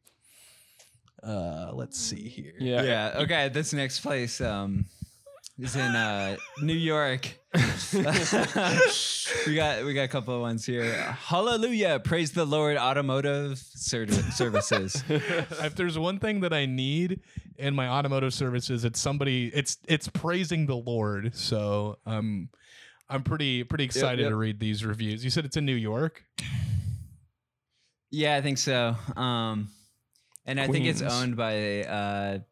Uh, let's see here. yeah. Yeah. Okay. This next place um, is in uh, New York. we got we got a couple of ones here. Hallelujah! Praise the Lord. Automotive ser- services. If there's one thing that I need in my automotive services, it's somebody. It's it's praising the Lord. So um, I'm pretty pretty excited yep. to read these reviews. You said it's in New York. Yeah, I think so. Um, and I think it's owned by uh, j-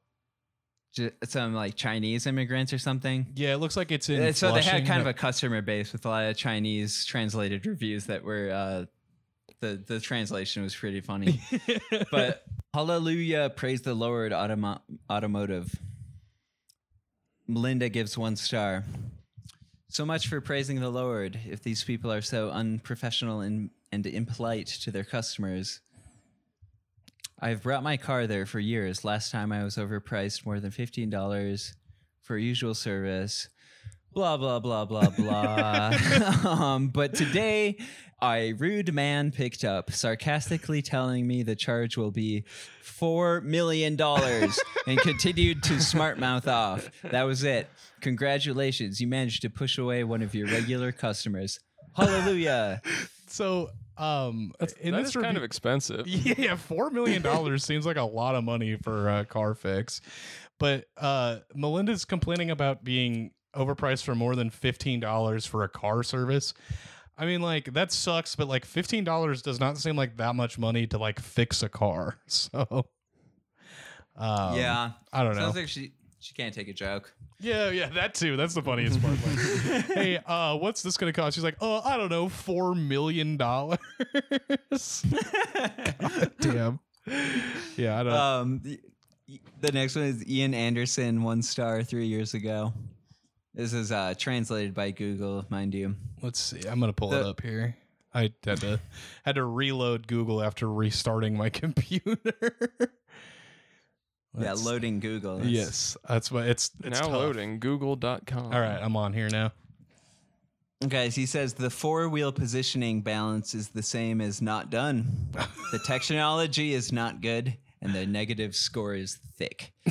some like Chinese immigrants or something. Yeah, it looks like it's in. Uh, so they had kind of a customer base with a lot of Chinese translated reviews that were uh, the the translation was pretty funny. but hallelujah, praise the Lord, automo- automotive. Melinda gives one star. So much for praising the Lord. If these people are so unprofessional and, and impolite to their customers, I've brought my car there for years. Last time I was overpriced more than $15 for usual service. Blah, blah, blah, blah, blah. um, but today, a rude man picked up, sarcastically telling me the charge will be $4 million and continued to smart mouth off. That was it. Congratulations. You managed to push away one of your regular customers. Hallelujah. So, um, in That this is kind of expensive. yeah, four million dollars seems like a lot of money for a car fix. But uh, Melinda's complaining about being overpriced for more than fifteen dollars for a car service. I mean, like that sucks, but like fifteen dollars does not seem like that much money to like fix a car. So, um, yeah. I don't know. Sounds like she, she can't take a joke. Yeah, yeah, that too. That's the funniest part. Like, hey, uh, what's this gonna cost? She's like, oh, I don't know, four million dollars. Damn. Yeah, I don't. Um, the, the next one is Ian Anderson, one star three years ago. This is uh, translated by Google, mind you. Let's see. I'm gonna pull it up here. I had to had to reload Google after restarting my computer. Yeah, Let's- loading Google. That's- Yes, that's what it's. it's now tough. loading google.com. All right, I'm on here now. Guys, he says the four wheel positioning balance is the same as not done. the technology is not good, and the negative score is thick.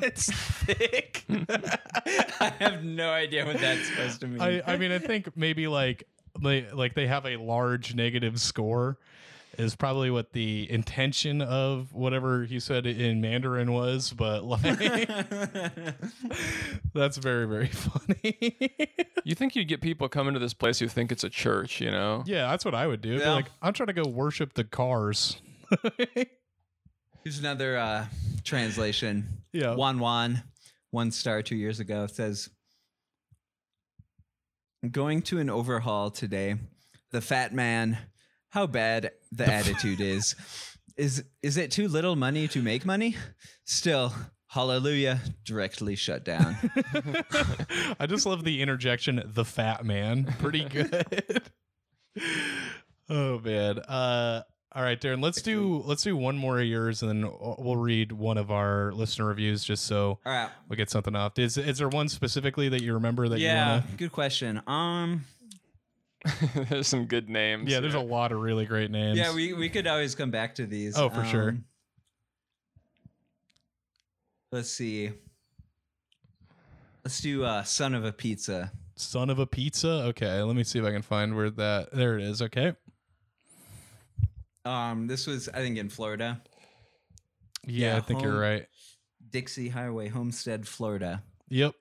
it's thick. I have no idea what that's supposed to mean. I, I mean, I think maybe like they like they have a large negative score is probably what the intention of whatever he said in Mandarin was, but like that's very very funny. You think you'd get people coming to this place who think it's a church, you know? yeah, that's what I would do. Yeah. like, I'm trying to go worship the cars. Here's another uh, translation. yeah. Juan Juan, one star two years ago, says Going to an overhaul today. The fat man, how bad the attitude is. Is is it too little money to make money? Still, hallelujah, directly shut down. I just love the interjection, the fat man. Pretty good. oh man. Uh all right, Darren, let's do let's do one more of yours and then we'll read one of our listener reviews just so right. we get something off. Is is there one specifically that you remember that Yeah, you good question. Um there's some good names. wanna Yeah, there's a lot of really great names. yeah, we, we could always come back to these. Oh, for sure. Um, Let's see. Let's do uh, son of a pizza. Son of a pizza. Okay, let me see if I can find where that there it is. Okay. Um, this was I think in Florida, Yeah, Yeah, I think you're right. Dixie Highway, Homestead, Florida. Yep.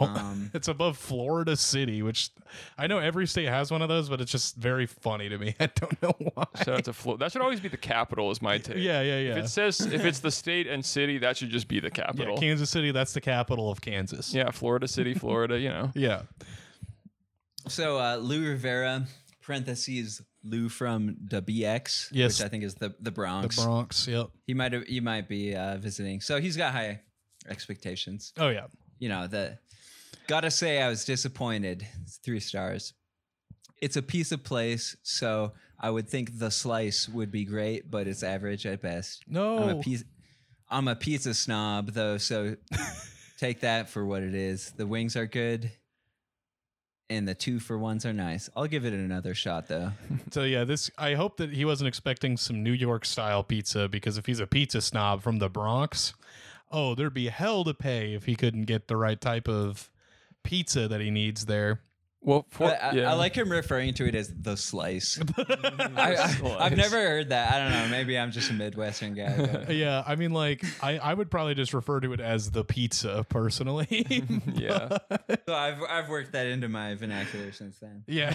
Oh, Um, it's above Florida City, which I know every state has one of those, but it's just very funny to me. I don't know why. Shout out to Flo- That should always be the capital, is my take. yeah, yeah, yeah. If it says if it's the state and city, that should just be the Yeah, capital. Kansas City, that's the capital of Kansas. Yeah, Florida City, Florida. You know. Yeah. So uh, Lou Rivera, parentheses Lou from the BX, Yes. which I think is the the Bronx. The Bronx. Bronx. Yep. He might have he might be uh, visiting, so he's got high expectations. Oh, yeah. You know the. Gotta say, I was disappointed. It's three stars. It's a piece of place, so I would think the slice would be great, but it's average at best. No. I'm a piece. I'm a pizza snob, though, so take that for what it is. The wings are good, and the two for ones are nice. I'll give it another shot, though. So, yeah, this, I hope that he wasn't expecting some New York style pizza because if he's a pizza snob from the Bronx, oh, there'd be hell to pay if he couldn't get the right type of pizza that he needs there. Well, for, I, yeah. I like him referring to it as the slice. I, I, I've never heard that. I don't know. Maybe I'm just a Midwestern guy. but- Yeah, I mean, like, I, I would probably just refer to it as the pizza personally. Yeah. so I've I've worked that into my vernacular since then. Yeah.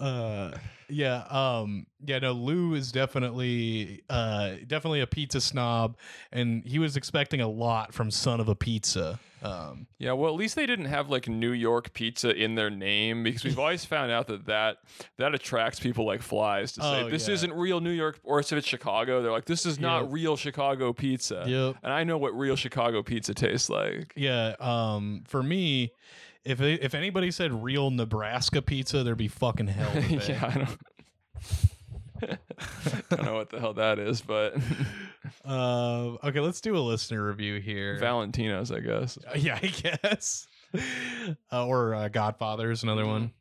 uh, Yeah, um, yeah, no, Lou is definitely, uh, definitely a pizza snob, and he was expecting a lot from Son of a Pizza. Um, Yeah, well, at least they didn't have like New York pizza in their name because we've always found out that that, that attracts people like flies to say Oh, this yeah. isn't real New York, or if it's Chicago, they're like this is not Yep. real Chicago pizza. Yep. And I know what real Chicago pizza tastes like. yeah, um, for me, if if anybody said real Nebraska pizza, there'd be fucking hell. yeah, I don't. I don't know what the hell that is, but Uh, okay, let's do a listener review here. Valentino's, I guess. Uh, yeah, I guess. uh, or uh, Godfather's another one.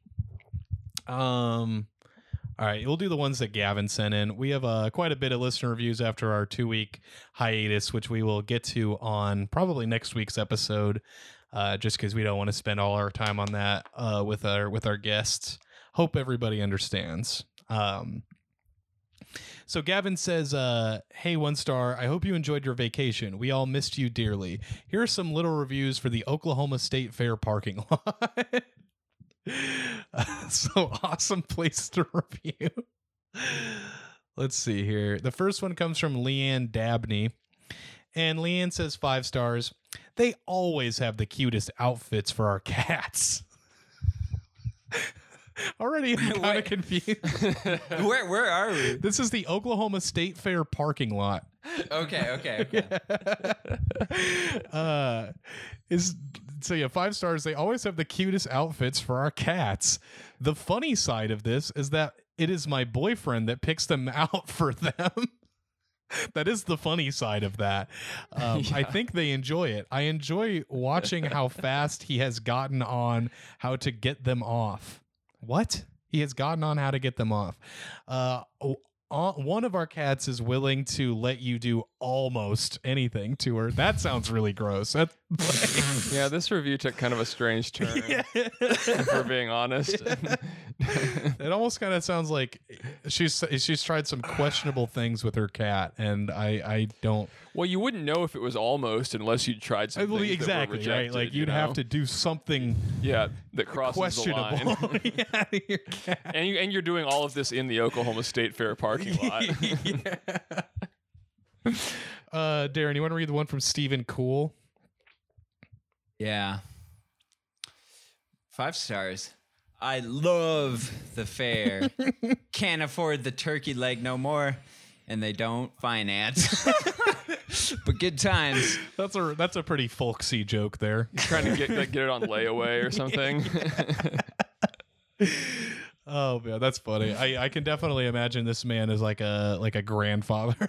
Um, all right, we'll do the ones that Gavin sent in. We have uh, quite a bit of listener reviews after our two week hiatus, which we will get to on probably next week's episode. Uh, just because we don't want to spend all our time on that uh, with our with our guests. Hope everybody understands. Um, so Gavin says, uh, "Hey, one star. I hope you enjoyed your vacation. We all missed you dearly. Here are some little reviews for the Oklahoma State Fair parking lot. so awesome place to review. Let's see here. The first one comes from Leanne Dabney. And Leanne says five stars. They always have the cutest outfits for our cats. Already I'm kind of confused. where where are we? This is the Oklahoma State Fair parking lot. Okay, okay, okay. uh, is so yeah, five stars. They always have the cutest outfits for our cats. The funny side of this is that it is my boyfriend that picks them out for them. that is the funny side of that. Um, I think they enjoy it. I enjoy watching how fast he has gotten on how to get them off. What? He has gotten on how to get them off. Uh, uh, one of our cats is willing to let you do almost anything to her. That sounds really gross. That, yeah, this review took kind of a strange turn, if we're being honest. it almost kind of sounds like she's she's tried some questionable things with her cat, and I I don't well, you wouldn't know if it was almost unless you tried I something. believe exactly right. Like you'd have to do something yeah, that crosses the line. yeah, your cat. and you and you're doing all of this in the Oklahoma State Fair parking lot. yeah. Uh, Darren, you want to read the one from Stephen Cool? Yeah. Five stars. I love the fair. Can't afford the turkey leg no more, and they don't finance. but good times. That's a that's a pretty folksy joke there. trying to get like, get it on layaway or something. Oh yeah, that's funny. I, I can definitely imagine this man is like a like a grandfather.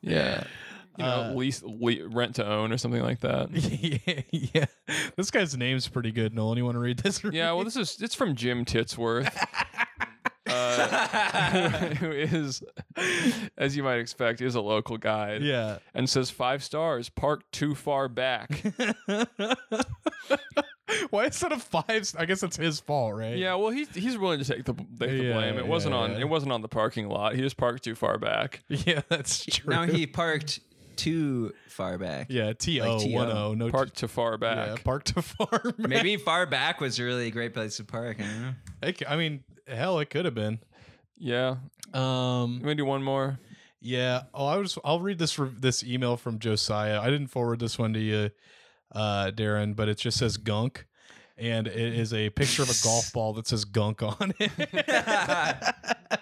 yeah. You know, Uh, lease, le- rent to own or something like that. yeah, yeah. This guy's name's pretty good. Nolan, you want to read this? Yeah, well, this is it's from Jim Titsworth, uh, who is, as you might expect, is a local guide. yeah. and says five stars. Parked too far back. Why is that a five? I guess it's his fault, right? yeah, well, he's he's willing to take the take the Yeah, blame. It wasn't on yeah. it wasn't on the parking lot. He just parked too far back. Yeah, that's true. now he parked too far back. Yeah, T O Like T.O. one O. No Parked too far back. Yeah, park to farm. Maybe far back was really a great place to park. I don't know. It c- I mean, hell, it could have been. Yeah. Um. You want to do one more? Yeah. Oh, I was. I'll read this re- this email from Josiah. I didn't forward this one to you, uh, Darren, but it just says gunk, and it is a picture of a golf ball that says gunk on it.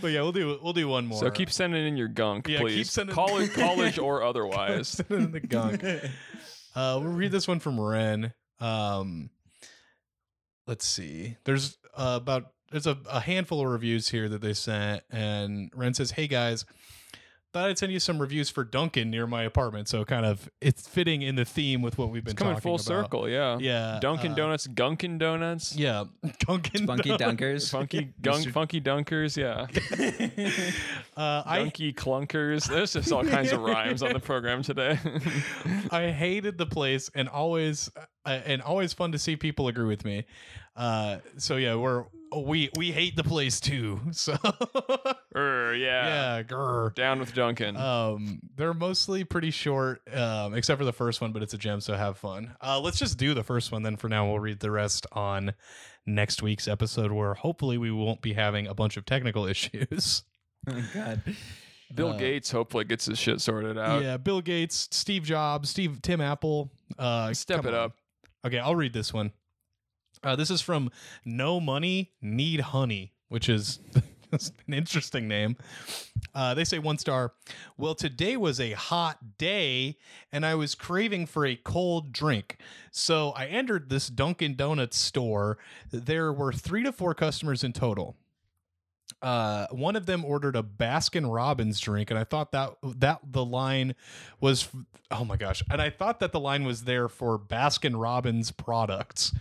but yeah, we'll do we'll do one more. So keep sending in your gunk, Yeah, keep please. sending- college, college or otherwise. Send in the gunk. Uh, we'll read this one from Ren. Um, let's see. There's uh, about there's a, a handful of reviews here that they sent, and Ren says, "Hey guys." Thought I'd send you some reviews for Dunkin' near my apartment, so kind of it's fitting in the theme with what we've been It's coming talking full about. circle. Yeah. Yeah, Dunkin' uh, Donuts, Gunkin' Donuts. Yeah, Dunkin' Funky dunkers. Funky gunk, Mr. funky dunkers, yeah. Uh, I Dunky clunkers. There's just all kinds of rhymes on the program today. I hated the place and always uh, and always fun to see people agree with me. Uh, so yeah, we're oh, we we hate the place too. So Er, yeah. yeah, grr. Down with Dunkin'. Um, they're mostly pretty short, um, except for the first one, but it's a gem, so have fun. Uh, let's just do the first one, then for now we'll read the rest on next week's episode, where hopefully we won't be having a bunch of technical issues. Oh God. Bill uh, Gates hopefully gets his shit sorted out. yeah, Bill Gates, Steve Jobs, Steve Tim Apple. Uh, Step it on. up. Okay, I'll read this one. Uh, this is from No Money Need Honey, which is an interesting name. Uh, they say one star. Well, today was a hot day, and I was craving for a cold drink. So I entered this Dunkin' Donuts store. There were three to four customers in total. Uh, one of them ordered a Baskin Robbins drink, and I thought that that the line was, oh my gosh, and I thought that the line was there for Baskin Robbins products.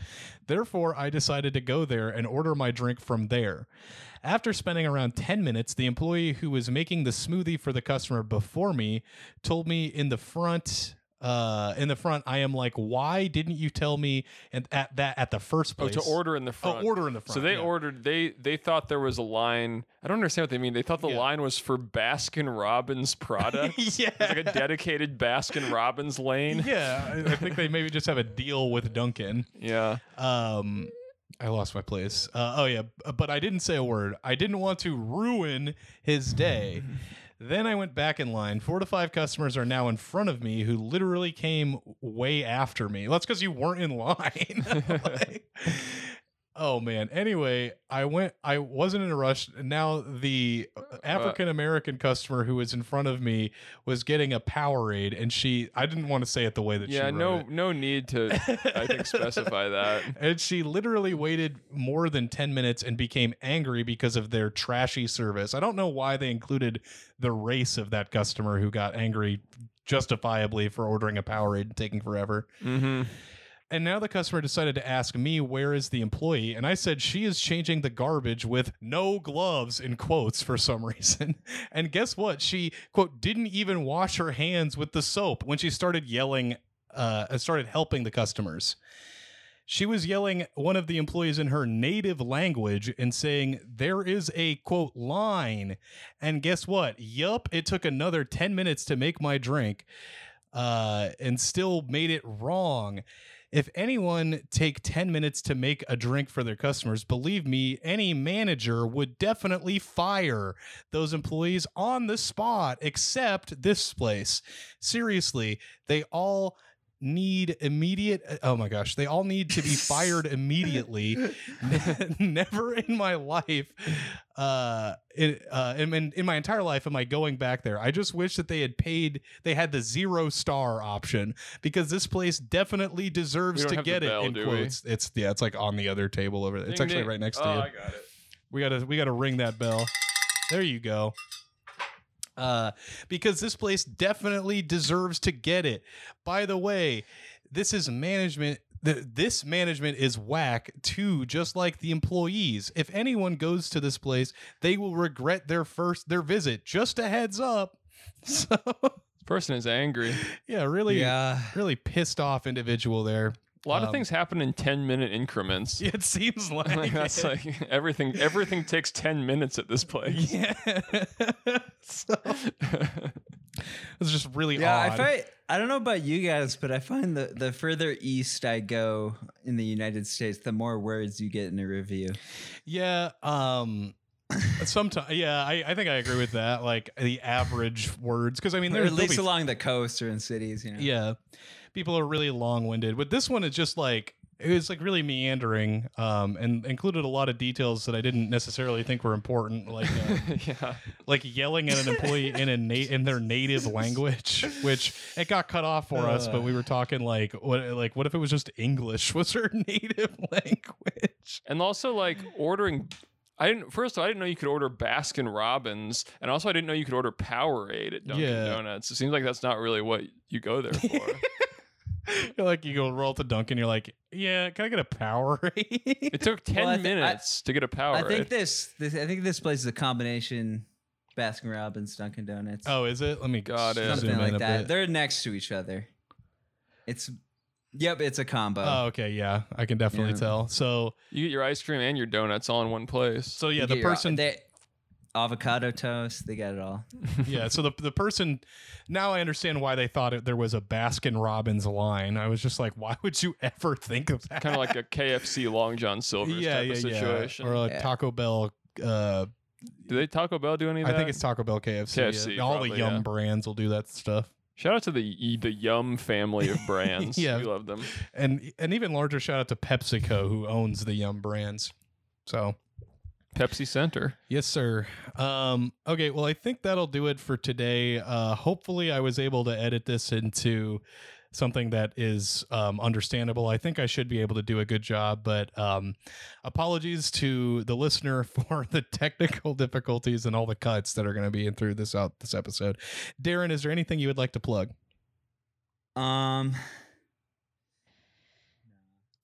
Therefore, I decided to go there and order my drink from there. After spending around 10 minutes, the employee who was making the smoothie for the customer before me told me in the front uh in the front I am like why didn't you tell me and at that at the first Oh, place to order in the front. oh front. order in the front So they yeah. ordered. They they thought there was a line. I don't understand what they mean. They thought the Yeah. line was for Baskin Robbins product. yeah It's like a dedicated Baskin Robbins lane. yeah I, I think they maybe just have a deal with Dunkin' Yeah. Um, I lost my place. Uh, oh yeah, but I didn't say a word. I didn't want to ruin his day. then I went back in line. Four to five customers are now in front of me who literally came way after me. That's because you weren't in line. Like- oh man. Anyway, I went. I wasn't in a rush. Now the African American customer who was in front of me was getting a Powerade, and she. I didn't want to say it the way that she. Yeah. No. it. No need to. I think specify that. And she literally waited more than 10 minutes and became angry because of their trashy service. I don't know why they included the race of that customer who got angry justifiably for ordering a Powerade and taking forever. Mm-hmm. And now the customer decided to ask me, where is the employee? And I said, she is changing the garbage with no gloves in quotes for some reason. And guess what? She, quote, didn't even wash her hands with the soap when she started yelling, uh, started helping the customers. She was yelling one of the employees in her native language and saying, There is a quote line. And guess what? Yup, it took another 10 minutes to make my drink uh, and still made it wrong. If anyone take 10 minutes to make a drink for their customers, believe me, any manager would definitely fire those employees on the spot, except this place. Seriously, they all need immediate oh my gosh they all need to be fired immediately never in my life uh in, uh in, in, my entire life am i going back there i just wish that they had paid they had the zero star option because this place definitely deserves to get bell, it in do we? it's yeah it's like on the other table over there it's actually right next to oh, you I got it. we gotta we gotta ring that bell. There you go. Uh, because this place definitely deserves to get it. By the way, this is management. th- This management is whack too, just like the employees. If anyone goes to this place, they will regret their first their visit. Just a heads up. So This person is angry. yeah, really, Yeah. really pissed off individual there. A lot of Um, things happen in ten minute incrents. It seems like, Like, that's it. like everything. Everything takes ten minutes at this place. yeah. so, it's just really Yeah, I find I don't know about you guys, but I find the the further east I go in the United States, the more words you get in a review. Yeah, um sometimes yeah, I, I think I agree with that. Like the average words because I mean Or there's at least along the coast or in cities, you know. yeah. People are really long-winded. But this one is just like it was like really meandering um and included a lot of details that I didn't necessarily think were important like uh, yeah. like yelling at an employee in a na- in their native language, which it got cut off for us. But we were talking like what like what if it was just English was her native language? And also like ordering. I didn't. First of all, I didn't know you could order Baskin Robbins, and also I didn't know you could order Powerade at Dunkin' Yeah. Donuts. It seems like that's not really what you go there for. You're like you go roll to Dunkin', you're like, yeah, can I get a Powerade? it took ten Well, I thi- I- minutes to get a Powerade. I think this, this I think this place is a combination Baskin Robbins, Dunkin' Donuts. oh, is it? Let me Got it. zoom something in like a that. bit. They're next to each other. It's Yep, it's a combo. Oh, okay, yeah, I can definitely Yeah. tell. So, You get your ice cream and your donuts all in one place. so yeah, You the get your- person, they, avocado toast, they got it all. yeah, so the the person. Now I understand why they thought it, there was a Baskin Robbins line. I was just like, why would you ever think of that? kind of like a KFC Long John Silver's yeah, type yeah, of situation. yeah, or a Yeah. Taco Bell. Uh, Do they Taco Bell do any of I that? think it's Taco Bell, KFC. yeah. KFC, All the probably, Yum yeah. brands will do that stuff, Shout out to the the Yum family of brands. Yeah. we love them. and an even larger shout out to PepsiCo, who owns the Yum brands. So Pepsi Center. Yes, sir. Um, okay, well, I think that'll do it for today. Uh, hopefully, I was able to edit this into something that is um, understandable. I think I should be able to do a good job, but um, apologies to the listener for the technical difficulties and all the cuts that are going to be in through this out this episode. Darren, is there anything you would like to plug? Um,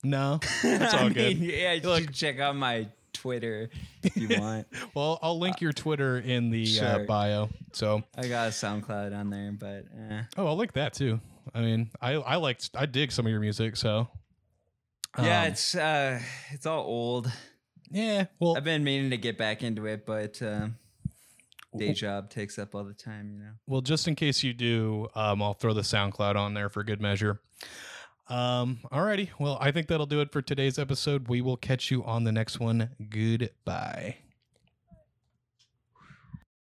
No, That's all good. mean, yeah, you Look- should check out my Twitter if you want. well, I'll link your Twitter in the uh, bio. So, I got a SoundCloud on there, but eh. oh, I'll link that too. I mean, I I liked I dig some of your music, so yeah, Um, it's uh, it's all old. yeah. Well, I've been meaning to get back into it, but uh, day job takes up all the time, you know. well, just in case you do, um, I'll throw the SoundCloud on there for good measure. Um, alrighty. Well, I think that'll do it for today's episode. We will catch you on the next one. Goodbye.